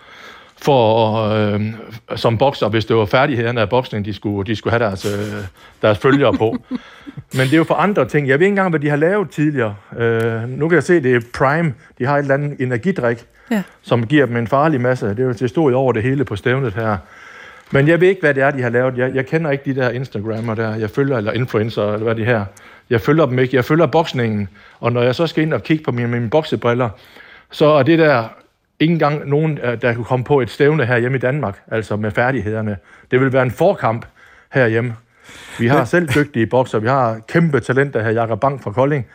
for, øh, som bokser, hvis det var færdighederne af boksning, de skulle, de skulle have deres, øh, deres følgere på. Men det er jo for andre ting. Jeg ved ikke engang, hvad de har lavet tidligere. Øh, nu kan jeg se, det er Prime. De har et eller andet energidrik, ja. som giver dem en farlig masse. Det er jo til stod over det hele på stævnet her. Men jeg ved ikke, hvad det er, de har lavet. Jeg, jeg kender ikke de der Instagrammer der. Jeg følger, eller influencer, eller hvad de her. Jeg følger dem ikke. Jeg følger boksningen. Og når jeg så skal ind og kigge på mine, mine boksebriller, så er det der ikke engang nogen, øh, der kunne komme på et stævne her hjemme i Danmark, altså med færdighederne. Det vil være en forkamp herhjemme. Vi har selv dygtige bokser. Vi har kæmpe talenter her, Jakob Bank fra Kolding,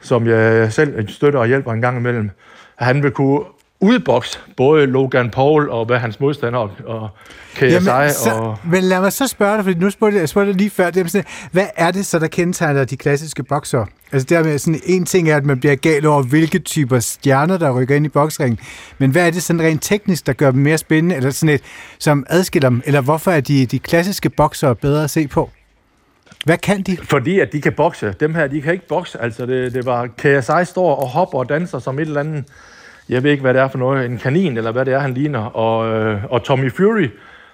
som jeg selv støtter og hjælper en gang imellem. Han vil kunne udboks både Logan Paul og hvad hans modstander og KSI. Jamen, så, og... Men lad mig så spørge dig, fordi nu spurgte jeg, spurgte lige før, det er sådan, hvad er det så, der kendetegner de klassiske bokser? Altså dermed sådan, en ting er, at man bliver gal over, hvilke typer stjerner, der rykker ind i boksringen. Men hvad er det sådan rent teknisk, der gør dem mere spændende, eller sådan et, som adskiller dem? Eller hvorfor er de, de klassiske bokser bedre at se på? Hvad kan de? Fordi at de kan bokse. Dem her, de kan ikke bokse. Altså, det, det var KSI står og hopper og danser som et eller andet jeg ved ikke, hvad det er for noget, en kanin, eller hvad det er, han ligner. Og, øh, og Tommy Fury,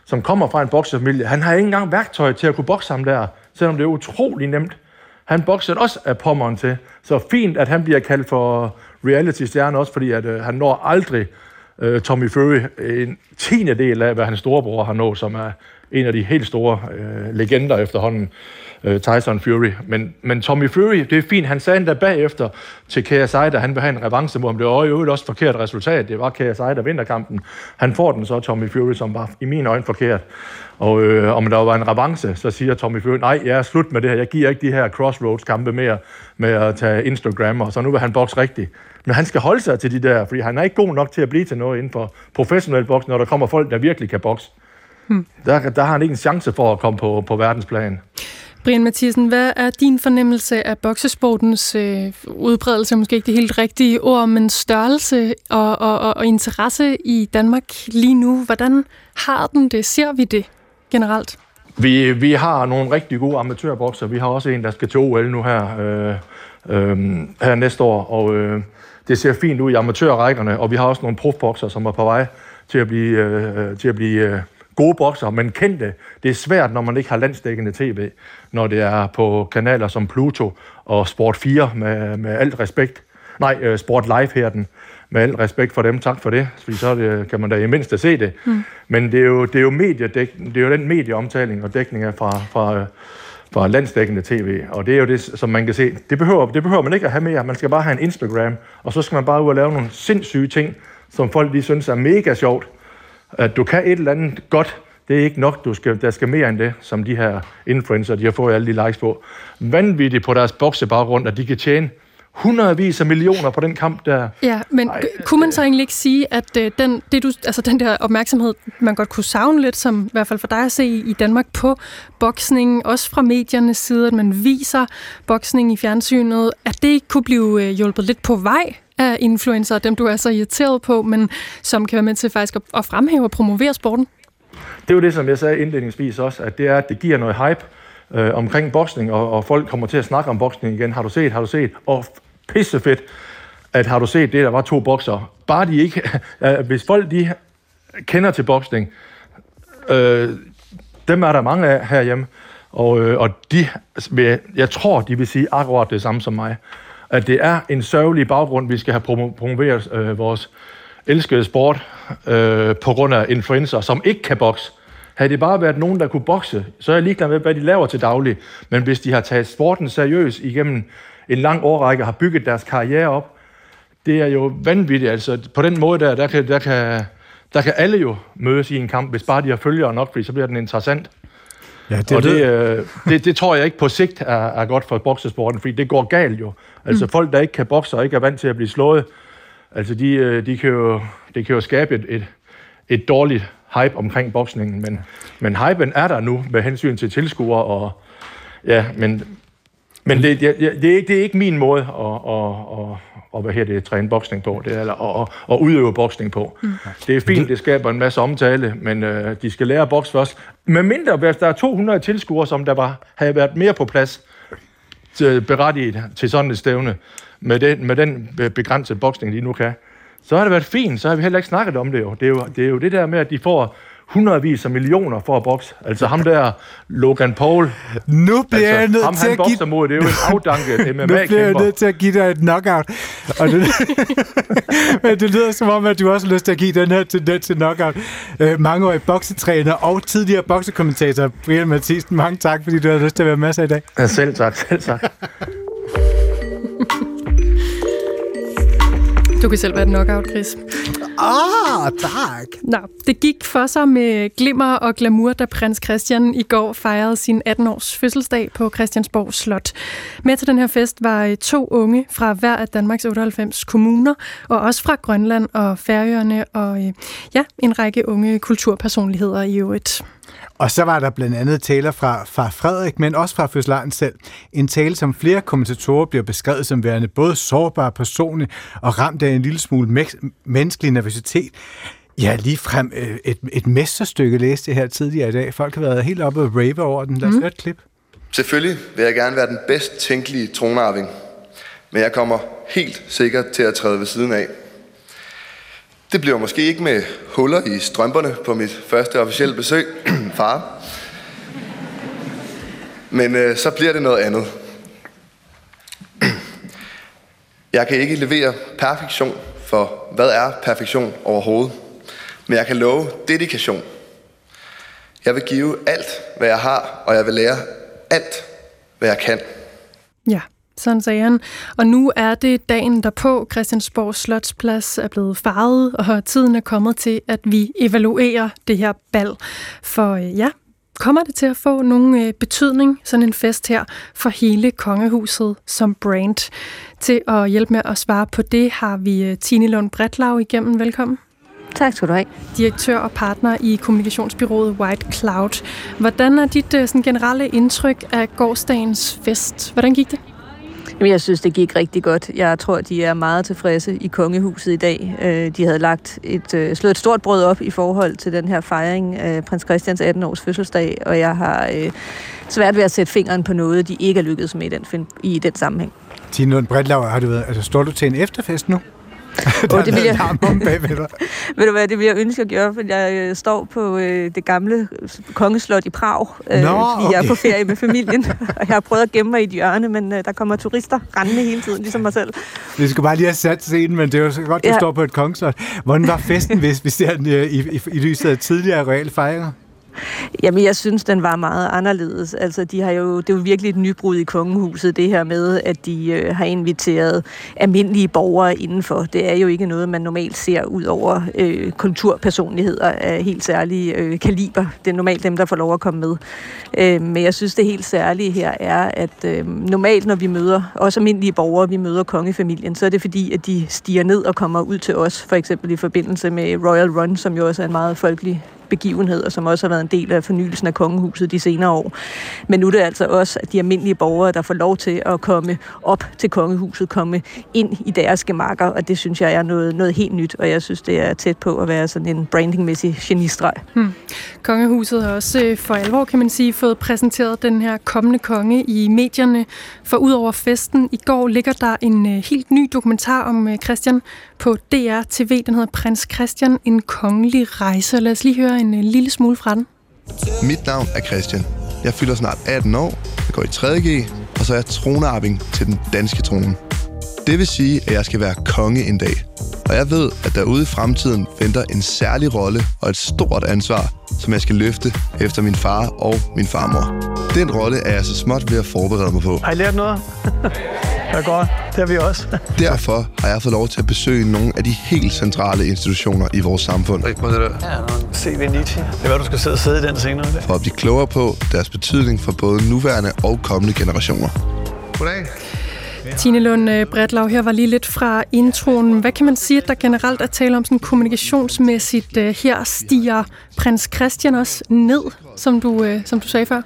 som kommer fra en boksefamilie, han har ikke engang værktøj til at kunne bokse ham der, selvom det er utrolig nemt. Han boksede også af pommeren til. Så fint, at han bliver kaldt for reality-stjerne også, fordi at, øh, han når aldrig øh, Tommy Fury en tiende del af, hvad hans storebror har nået, som er en af de helt store øh, legender efterhånden, øh, Tyson Fury. Men, men Tommy Fury, det er fint, han sagde endda bagefter til KSI, da han vil have en revanche mod ham. Det var jo også forkert resultat. Det var KSI, der vinder kampen. Han får den så, Tommy Fury, som var i mine øjne forkert. Og øh, om der var en revanche, så siger Tommy Fury, nej, jeg er slut med det her. Jeg giver ikke de her crossroads-kampe mere med at tage Instagram, og så nu vil han bokse rigtigt. Men han skal holde sig til de der, fordi han er ikke god nok til at blive til noget inden for professionel boks, når der kommer folk, der virkelig kan bokse. Hmm. Der, der har han ikke en chance for at komme på, på verdensplan. Brian Mathisen, hvad er din fornemmelse af boksesportens øh, udbredelse, måske ikke det helt rigtige ord, men størrelse og, og, og, og interesse i Danmark lige nu? Hvordan har den det? Ser vi det generelt? Vi, vi har nogle rigtig gode amatørbokser. Vi har også en, der skal til OL nu her, øh, øh, her næste år, og øh, det ser fint ud i amatørrækkerne, og vi har også nogle profbokser, som er på vej til at blive, øh, til at blive øh, gode bokser, men kendte. Det er svært, når man ikke har landsdækkende tv, når det er på kanaler som Pluto og Sport 4, med, med alt respekt. Nej, uh, Sport Live her den. Med alt respekt for dem, tak for det, fordi så det, kan man da i mindste se det. Mm. Men det er jo, det er jo, mediedæk, det er jo den medieomtaling og dækning af fra, fra, fra landsdækkende tv, og det er jo det, som man kan se. Det behøver, det behøver man ikke at have mere. Man skal bare have en Instagram, og så skal man bare ud og lave nogle sindssyge ting, som folk lige synes er mega sjovt at du kan et eller andet godt, det er ikke nok, du skal, der skal mere end det, som de her influencer, de har fået alle de likes på. Vanvittigt på deres boksebaggrund, at de kan tjene hundredvis af millioner på den kamp der. Ja, men Ej, kunne man så egentlig ikke sige, at uh, den, det du, altså den der opmærksomhed, man godt kunne savne lidt, som i hvert fald for dig at se i Danmark på boksning, også fra mediernes side, at man viser boksning i fjernsynet, at det ikke kunne blive uh, hjulpet lidt på vej af influencer, dem du er så irriteret på, men som kan være med til faktisk at, at fremhæve og promovere sporten? Det er jo det, som jeg sagde indledningsvis også, at det er, at det giver noget hype øh, omkring boksning, og, og folk kommer til at snakke om boksning igen. Har du set, har du set? Og pissefedt, at har du set det, der var to bokser. Bare de ikke... Øh, hvis folk de kender til boksning, øh, dem er der mange af herhjemme, og, øh, og de, jeg tror, de vil sige akkurat det samme som mig at det er en sørgelig baggrund, vi skal have promoveret øh, vores elskede sport øh, på grund af influencer, som ikke kan bokse. Havde det bare været nogen, der kunne bokse, så er jeg ligeglad med, hvad de laver til daglig. Men hvis de har taget sporten seriøst igennem en lang årrække og har bygget deres karriere op, det er jo vanvittigt. Altså, på den måde der, der kan, der kan, der kan alle jo mødes i en kamp, hvis bare de har følgere nok, fordi så bliver den interessant. Ja, det, og det, øh, det, det tror jeg ikke på sigt er, er godt for boksesporten, fordi det går galt jo. Altså mm. folk, der ikke kan bokse og ikke er vant til at blive slået, altså de, øh, de kan jo, det kan jo skabe et, et, et dårligt hype omkring boksningen, men, men hypen er der nu med hensyn til tilskuere, og ja, men, men det, det, det, er ikke, det er ikke min måde at, at, at, at hvad her det, træne boksning på, det er, eller at, at udøve boksning på. Mm. Det er fint, det skaber en masse omtale, men øh, de skal lære at bokse først. Men mindre, hvis der er 200 tilskuere, som der var, havde været mere på plads, til, berettiget til sådan et stævne, med den, med den begrænsede boksning, de nu kan, så har det været fint, så har vi heller ikke snakket om det jo. Det er jo det, er jo det der med, at de får hundredvis af millioner for at bokse. Altså ham der, Logan Paul. Nu bliver altså, jeg nødt ham, til han at give... mod, det er jo en afdanket MMA-kæmper. Nu bliver jeg nødt til at give dig et knockout. Og det... Men det lyder som om, at du også har lyst til at give den her tendens til knockout. Øh, mangeårig boksetræner og tidligere boksekommentator, Brian Mathisen. Mange tak, fordi du har lyst til at være med i dag. Ja, selv tak, selv tak. Du kan selv være et knockout, Chris. Ah, tak. Nå, det gik for sig med glimmer og glamour, da prins Christian i går fejrede sin 18-års fødselsdag på Christiansborg Slot. Med til den her fest var to unge fra hver af Danmarks 98 kommuner, og også fra Grønland og Færøerne, og øh, ja, en række unge kulturpersonligheder i øvrigt. Og så var der blandt andet taler fra, fra Frederik, men også fra fødselaren selv. En tale, som flere kommentatorer bliver beskrevet som værende både sårbar, personlig og ramt af en lille smule menneskelig nervøsitet. Ja, lige frem øh, et, et mesterstykke læste jeg her tidligere i dag. Folk har været helt oppe og rave over den. Lad os mm. høre et klip. Selvfølgelig vil jeg gerne være den bedst tænkelige tronarving, men jeg kommer helt sikkert til at træde ved siden af. Det bliver måske ikke med huller i strømperne på mit første officielle besøg, far. Men øh, så bliver det noget andet. Jeg kan ikke levere perfektion, for hvad er perfektion overhovedet? Men jeg kan love dedikation. Jeg vil give alt, hvad jeg har, og jeg vil lære alt, hvad jeg kan. Ja, sådan sagde han. Og nu er det dagen derpå. Christiansborg Slotsplads er blevet farvet, og tiden er kommet til, at vi evaluerer det her bal. For øh, ja, kommer det til at få nogen øh, betydning, sådan en fest her, for hele kongehuset som brand? Til at hjælpe med at svare på det har vi øh, Tine Lund Bretlau igennem. Velkommen. Tak skal du have. Direktør og partner i kommunikationsbyrået White Cloud. Hvordan er dit sådan, generelle indtryk af gårdsdagens fest? Hvordan gik det? Jamen, jeg synes, det gik rigtig godt. Jeg tror, de er meget tilfredse i kongehuset i dag. Øh, de havde lagt et, øh, slået et stort brød op i forhold til den her fejring af prins Christians 18 års fødselsdag, og jeg har øh, svært ved at sætte fingeren på noget, de ikke er lykkedes med i den, i den sammenhæng. Tine Lund Bredlauer, har du været, altså, står du til en efterfest nu? oh, det vil jeg... ved du hvad, det vil jeg ønske at gøre, for jeg øh, står på øh, det gamle kongeslot i Prag, øh, Nå, fordi okay. jeg er på ferie med familien, og jeg har prøvet at gemme mig i et hjørne, men øh, der kommer turister rendende hele tiden, ligesom mig selv. Vi skal bare lige have sat scenen, men det er jo så godt, du ja. står på et kongeslot. Hvordan var festen, hvis vi ser den øh, i, i, i lyset af tidligere reelle fejringer? Jamen, jeg synes, den var meget anderledes. Altså, de har jo, det er jo virkelig et nybrud i kongehuset, det her med, at de øh, har inviteret almindelige borgere indenfor. Det er jo ikke noget, man normalt ser ud over øh, kulturpersonligheder af helt særlige øh, kaliber. Det er normalt dem, der får lov at komme med. Øh, men jeg synes, det helt særlige her er, at øh, normalt, når vi møder også almindelige borgere, vi møder kongefamilien, så er det fordi, at de stiger ned og kommer ud til os, for eksempel i forbindelse med Royal Run, som jo også er en meget folkelig begivenhed, og som også har været en del af fornyelsen af kongehuset de senere år. Men nu er det altså også at de almindelige borgere, der får lov til at komme op til kongehuset, komme ind i deres gemakker, og det synes jeg er noget, noget helt nyt, og jeg synes, det er tæt på at være sådan en brandingmæssig genistreg. Hmm. Kongehuset har også øh, for alvor, kan man sige, fået præsenteret den her kommende konge i medierne, for udover festen i går ligger der en øh, helt ny dokumentar om øh, Christian på DR TV. Den hedder Prins Christian, en kongelig rejse. Lad os lige høre en, en lille smule fra den. Mit navn er Christian. Jeg fylder snart 18 år, jeg går i 3.G, og så er jeg tronarving til den danske trone. Det vil sige, at jeg skal være konge en dag. Og jeg ved, at derude i fremtiden venter en særlig rolle og et stort ansvar, som jeg skal løfte efter min far og min farmor. Den rolle er jeg så småt ved at forberede mig på. Har I lært noget? Er godt. Det har vi også. Derfor har jeg fået lov til at besøge nogle af de helt centrale institutioner i vores samfund. Prøv det der. Ja, se det Nietzsche. Det er hvad du skal sidde og sidde i den senere. For at blive klogere på deres betydning for både nuværende og kommende generationer. Goddag. Tine Lund øh, Bretlau, her var lige lidt fra introen. Hvad kan man sige, at der generelt er tale om sådan kommunikationsmæssigt? Øh, her stiger prins Christian også ned, som du, øh, som du sagde før?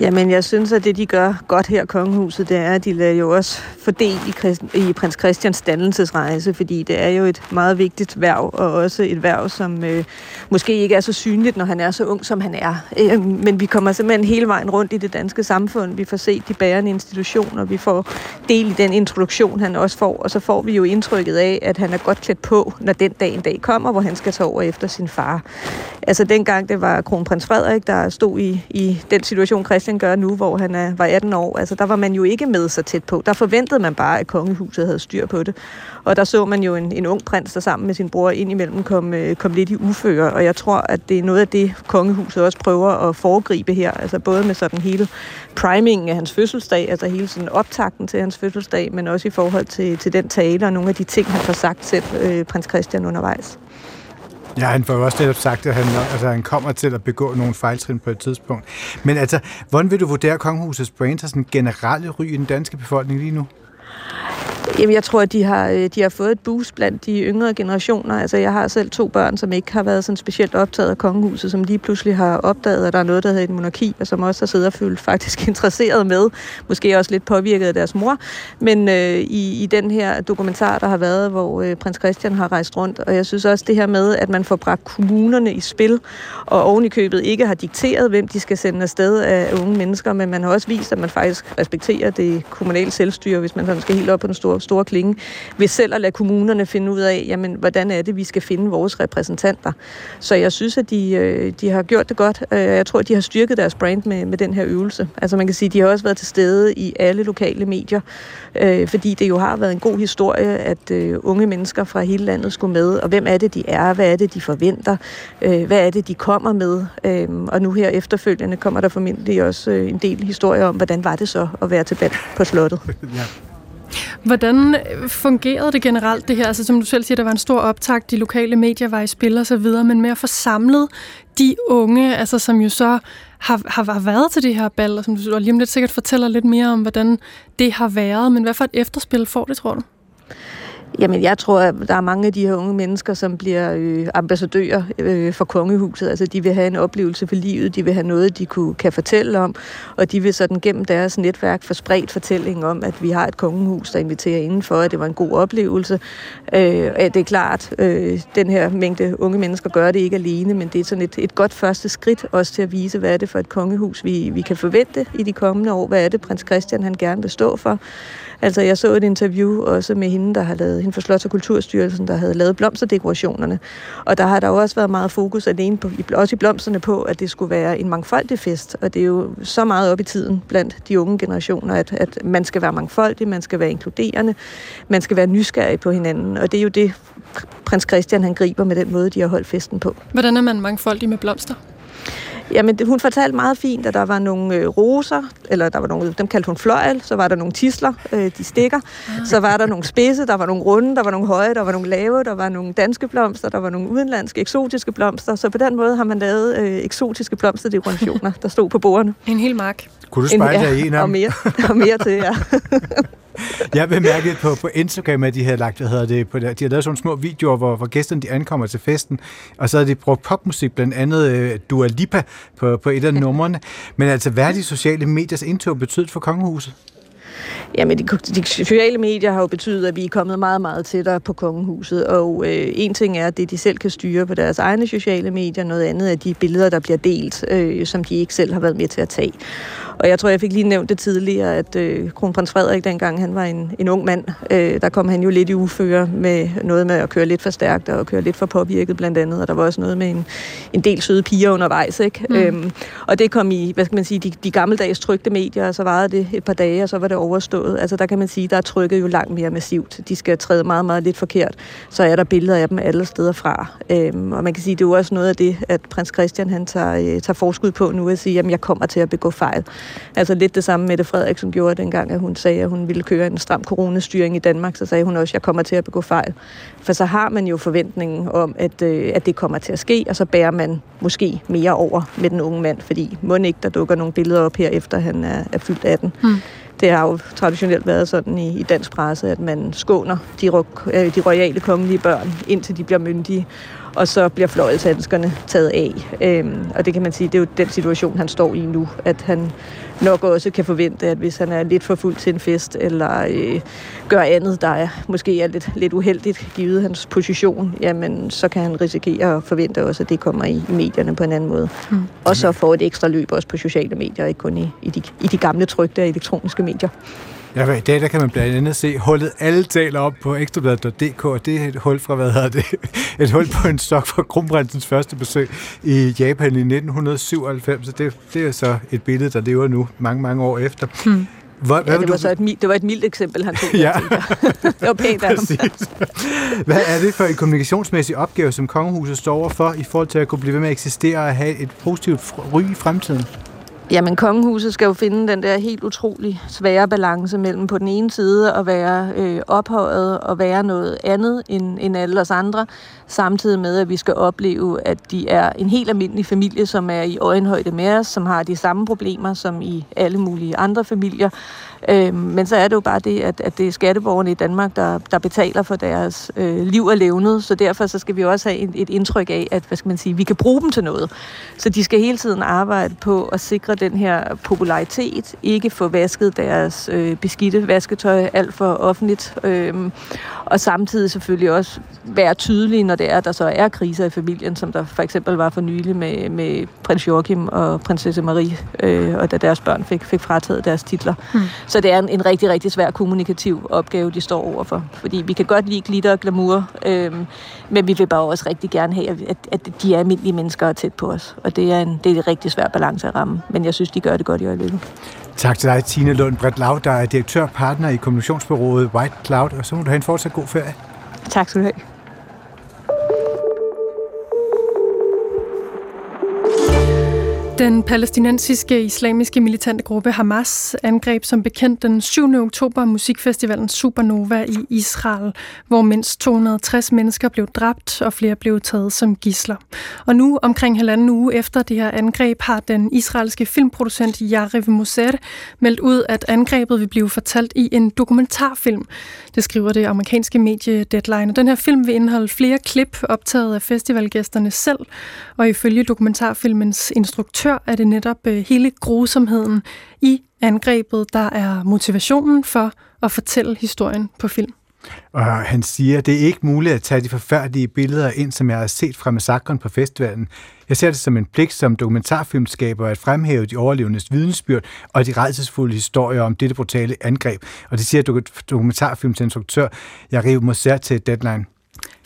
Jamen, jeg synes, at det, de gør godt her i kongehuset, det er, at de lader jo også fordel i, Christ, i prins Christians dannelsesrejse, fordi det er jo et meget vigtigt værv, og også et værv, som øh, måske ikke er så synligt, når han er så ung, som han er. Øh, men vi kommer simpelthen hele vejen rundt i det danske samfund. Vi får set de bærende institutioner, vi får del i den introduktion, han også får, og så får vi jo indtrykket af, at han er godt klædt på, når den dag en dag kommer, hvor han skal tage over efter sin far. Altså dengang det var kronprins Frederik, der stod i, i den situation, Christian gør nu, hvor han er, var 18 år, altså der var man jo ikke med så tæt på. Der forventede man bare, at kongehuset havde styr på det. Og der så man jo en, en ung prins, der sammen med sin bror indimellem kom, øh, kom lidt i uføre, og jeg tror, at det er noget af det, kongehuset også prøver at foregribe her, altså både med sådan hele primingen af hans fødselsdag, altså hele sådan optakten til hans fødselsdag, men også i forhold til, til den tale og nogle af de ting, han får sagt selv, øh, prins Christian undervejs. Ja, han får jo også netop sagt, at han, altså, han kommer til at begå nogle fejltrin på et tidspunkt. Men altså, hvordan vil du vurdere kongehusets brand og sådan generelle ry i den danske befolkning lige nu? Jamen, jeg tror, at de har, øh, de har fået et boost blandt de yngre generationer. Altså, jeg har selv to børn, som ikke har været sådan specielt optaget af kongehuset, som lige pludselig har opdaget, at der er noget, der hedder et monarki, og som også har siddet og følt faktisk interesseret med. Måske også lidt påvirket af deres mor. Men øh, i, i den her dokumentar, der har været, hvor øh, prins Christian har rejst rundt, og jeg synes også det her med, at man får bragt kommunerne i spil, og oven i købet ikke har dikteret, hvem de skal sende afsted af unge mennesker, men man har også vist, at man faktisk respekterer det kommunale selvstyre, hvis man sådan skal helt op på den store store klinge, ved selv at lade kommunerne finde ud af, jamen, hvordan er det, vi skal finde vores repræsentanter. Så jeg synes, at de, øh, de har gjort det godt. Jeg tror, at de har styrket deres brand med, med den her øvelse. Altså man kan sige, at de har også været til stede i alle lokale medier, øh, fordi det jo har været en god historie, at øh, unge mennesker fra hele landet skulle med, og hvem er det, de er, hvad er det, de forventer, øh, hvad er det, de kommer med, øh, og nu her efterfølgende kommer der formentlig også øh, en del historier om, hvordan var det så at være tilbage på slottet. ja. Hvordan øh, fungerede det generelt, det her? Altså, som du selv siger, der var en stor optakt, de lokale medier var i spil og så videre, men med at få samlet de unge, altså, som jo så har, har, har været til det her bal, og som du lige om lidt sikkert fortæller lidt mere om, hvordan det har været, men hvad for et efterspil får det, tror du? Jamen, jeg tror, at der er mange af de her unge mennesker, som bliver øh, ambassadører øh, for kongehuset. Altså, de vil have en oplevelse for livet, de vil have noget, de kunne, kan fortælle om, og de vil sådan gennem deres netværk få spredt fortællingen om, at vi har et kongehus, der inviterer indenfor, at det var en god oplevelse. Øh, at det er klart, øh, den her mængde unge mennesker gør det ikke alene, men det er sådan et, et godt første skridt også til at vise, hvad er det for et kongehus, vi, vi kan forvente i de kommende år. Hvad er det, prins Christian han gerne vil stå for? Altså, jeg så et interview også med hende, der har lavet, hende for Slots- og Kulturstyrelsen, der havde lavet blomsterdekorationerne. Og der har der jo også været meget fokus alene på, også i blomsterne på, at det skulle være en mangfoldig fest. Og det er jo så meget op i tiden blandt de unge generationer, at, at man skal være mangfoldig, man skal være inkluderende, man skal være nysgerrig på hinanden. Og det er jo det, prins Christian han griber med den måde, de har holdt festen på. Hvordan er man mangfoldig med blomster? Jamen, hun fortalte meget fint, at der var nogle øh, roser, eller der var nogle, dem kaldte hun fløjl, så var der nogle tisler, øh, de stikker, ah. så var der nogle spidse, der var nogle runde, der var nogle høje, der var nogle lave, der var nogle danske blomster, der var nogle udenlandske, eksotiske blomster, så på den måde har man lavet øh, eksotiske blomsterdekorationer, der stod på bordene. En hel mark. Kunne du spejle dig i en af og mere, og mere til, ja. Jeg bemærkede på, på Instagram, at de havde lagt, hvad hedder det, på, de havde lavet sådan små videoer, hvor, hvor gæsterne de ankommer til festen, og så havde de brugt popmusik, blandt andet uh, Dua Lipa på, på et af numrene. Men altså, hvad er de sociale mediers indtog betydet for kongehuset? Jamen, de, de sociale medier har jo betydet, at vi er kommet meget, meget tættere på kongehuset, og øh, en ting er, at det de selv kan styre på deres egne sociale medier, noget andet er de billeder, der bliver delt, øh, som de ikke selv har været med til at tage. Og jeg tror, jeg fik lige nævnt det tidligere, at øh, kronprins Frederik, dengang han var en, en ung mand, øh, der kom han jo lidt i uføre med noget med at køre lidt for stærkt og køre lidt for påvirket blandt andet, og der var også noget med en, en del søde piger undervejs. Ikke? Mm. Øhm, og det kom i, hvad skal man sige, de, de gammeldags trygte medier, og så varede det et par dage, og så var det overstået. Altså der kan man sige, der er trykket jo langt mere massivt. De skal træde meget, meget lidt forkert. Så er der billeder af dem alle steder fra. Øhm, og man kan sige, det er jo også noget af det, at prins Christian han tager, øh, tager forskud på nu at sige, at jeg kommer til at begå fejl. Altså lidt det samme Mette Frederiksen gjorde dengang, at hun sagde, at hun ville køre en stram coronastyring i Danmark, så sagde hun også, at jeg kommer til at begå fejl. For så har man jo forventningen om, at, øh, at det kommer til at ske, og så bærer man måske mere over med den unge mand, fordi må ikke, der dukker nogle billeder op her, efter han er, er fyldt 18. Mm. Det har jo traditionelt været sådan i, i dansk presse, at man skåner de, øh, de royale kongelige børn, indtil de bliver myndige og så bliver fløjelshandskerne taget af. Øhm, og det kan man sige, det er jo den situation, han står i nu, at han nok også kan forvente, at hvis han er lidt for fuld til en fest, eller øh, gør andet, der er, måske er lidt, lidt uheldigt, givet hans position, jamen så kan han risikere at forvente også, at det kommer i, i medierne på en anden måde. Mm. Og så får et ekstra løb også på sociale medier, ikke kun i, i, de, i de gamle trygte elektroniske medier. Ja, i dag der kan man blandt andet se hullet alle taler op på ekstrabladet.dk, og det er et hul fra, hvad hedder det, et hul på en stok fra kronprinsens første besøg i Japan i 1997, så det, det er så et billede, der lever nu mange, mange år efter. Hmm. Hvor, ja, det, var du... så et, det var et mildt eksempel, han tog. ja. det var pænt af ham. Hvad er det for en kommunikationsmæssig opgave, som kongehuset står overfor i forhold til at kunne blive ved med at eksistere og have et positivt ry i fremtiden? Jamen, kongehuset skal jo finde den der helt utrolig svære balance mellem på den ene side at være øh, ophøjet og være noget andet end, end alle os andre, samtidig med, at vi skal opleve, at de er en helt almindelig familie, som er i øjenhøjde med os, som har de samme problemer som i alle mulige andre familier, Øh, men så er det jo bare det, at, at det er skatteborgerne i Danmark, der, der betaler for deres øh, liv og levnet, så derfor så skal vi også have et, et indtryk af, at hvad skal man sige, vi kan bruge dem til noget. Så de skal hele tiden arbejde på at sikre den her popularitet, ikke få vasket deres øh, beskidte vasketøj alt for offentligt, øh, og samtidig selvfølgelig også være tydelige, når når det er, der så er kriser i familien, som der for eksempel var for nylig med, med prins Joachim og prinsesse Marie, øh, og da deres børn fik, fik frataget deres titler. Mm. Så det er en, en rigtig, rigtig svær kommunikativ opgave, de står overfor. Fordi vi kan godt lide glitter og glamour, øh, men vi vil bare også rigtig gerne have, at, at de er almindelige mennesker tæt på os. Og det er en, det er en rigtig svær balance at ramme. Men jeg synes, de gør det godt i øjeblikket. Tak til dig, Tine Lund Brett Lav, der er direktør og partner i kommunikationsbyrået White Cloud, og så må du have en fortsat god ferie. Tak skal du have. Den palæstinensiske islamiske militante gruppe Hamas angreb som bekendt den 7. oktober musikfestivalen Supernova i Israel, hvor mindst 260 mennesker blev dræbt og flere blev taget som gisler. Og nu, omkring halvanden uge efter det her angreb, har den israelske filmproducent Yariv Moser meldt ud, at angrebet vil blive fortalt i en dokumentarfilm. Det skriver det amerikanske medie Deadline. Og den her film vil indeholde flere klip optaget af festivalgæsterne selv, og ifølge dokumentarfilmens instruktør er det netop øh, hele grusomheden i angrebet, der er motivationen for at fortælle historien på film. Og han siger, det er ikke muligt at tage de forfærdelige billeder ind, som jeg har set fra massakren på festivalen. Jeg ser det som en pligt som dokumentarfilmskaber at fremhæve de overlevendes vidensbyrd og de rejsesfulde historier om dette brutale angreb. Og det siger dokumentarfilmsinstruktør Jariv Moser til Deadline.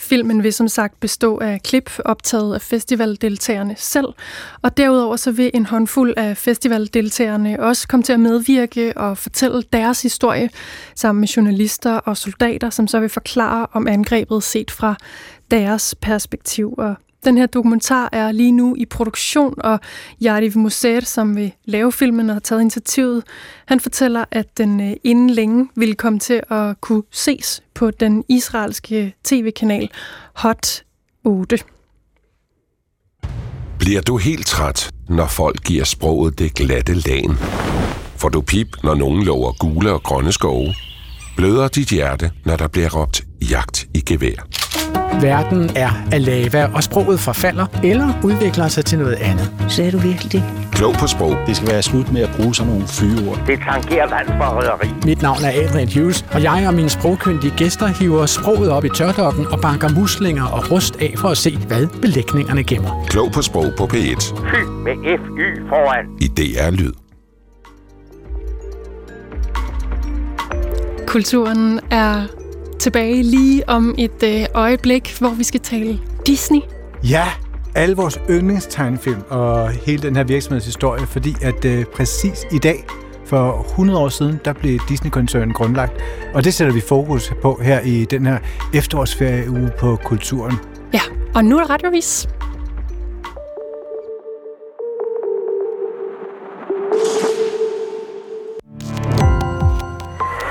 Filmen vil som sagt bestå af klip optaget af festivaldeltagerne selv, og derudover så vil en håndfuld af festivaldeltagerne også komme til at medvirke og fortælle deres historie sammen med journalister og soldater, som så vil forklare om angrebet set fra deres perspektiv. Og den her dokumentar er lige nu i produktion, og Yariv Moser, som vil lave filmen og har taget initiativet, han fortæller, at den øh, inden længe vil komme til at kunne ses på den israelske øh, tv-kanal Hot 8. Bliver du helt træt, når folk giver sproget det glatte lagen? Får du pip, når nogen lover gule og grønne skove? Bløder dit hjerte, når der bliver råbt jagt i gevær? Verden er af lava, og sproget forfalder eller udvikler sig til noget andet. Sagde du virkelig det? Klog på sprog. Det skal være slut med at bruge sådan nogle fyreord. Det tangerer landsforræderi. Mit navn er Adrian Hughes, og jeg og mine sprogkyndige gæster hiver sproget op i tørdokken og banker muslinger og rust af for at se, hvad belægningerne gemmer. Klog på sprog på P1. Fy med F-Y foran. I DR Lyd. Kulturen er tilbage lige om et øh, øjeblik, hvor vi skal tale Disney. Ja, alle vores yndlingstegnefilm og hele den her virksomhedshistorie, fordi at øh, præcis i dag, for 100 år siden, der blev Disney-koncernen grundlagt. Og det sætter vi fokus på her i den her efterårsferieuge på kulturen. Ja, og nu er der radiovis.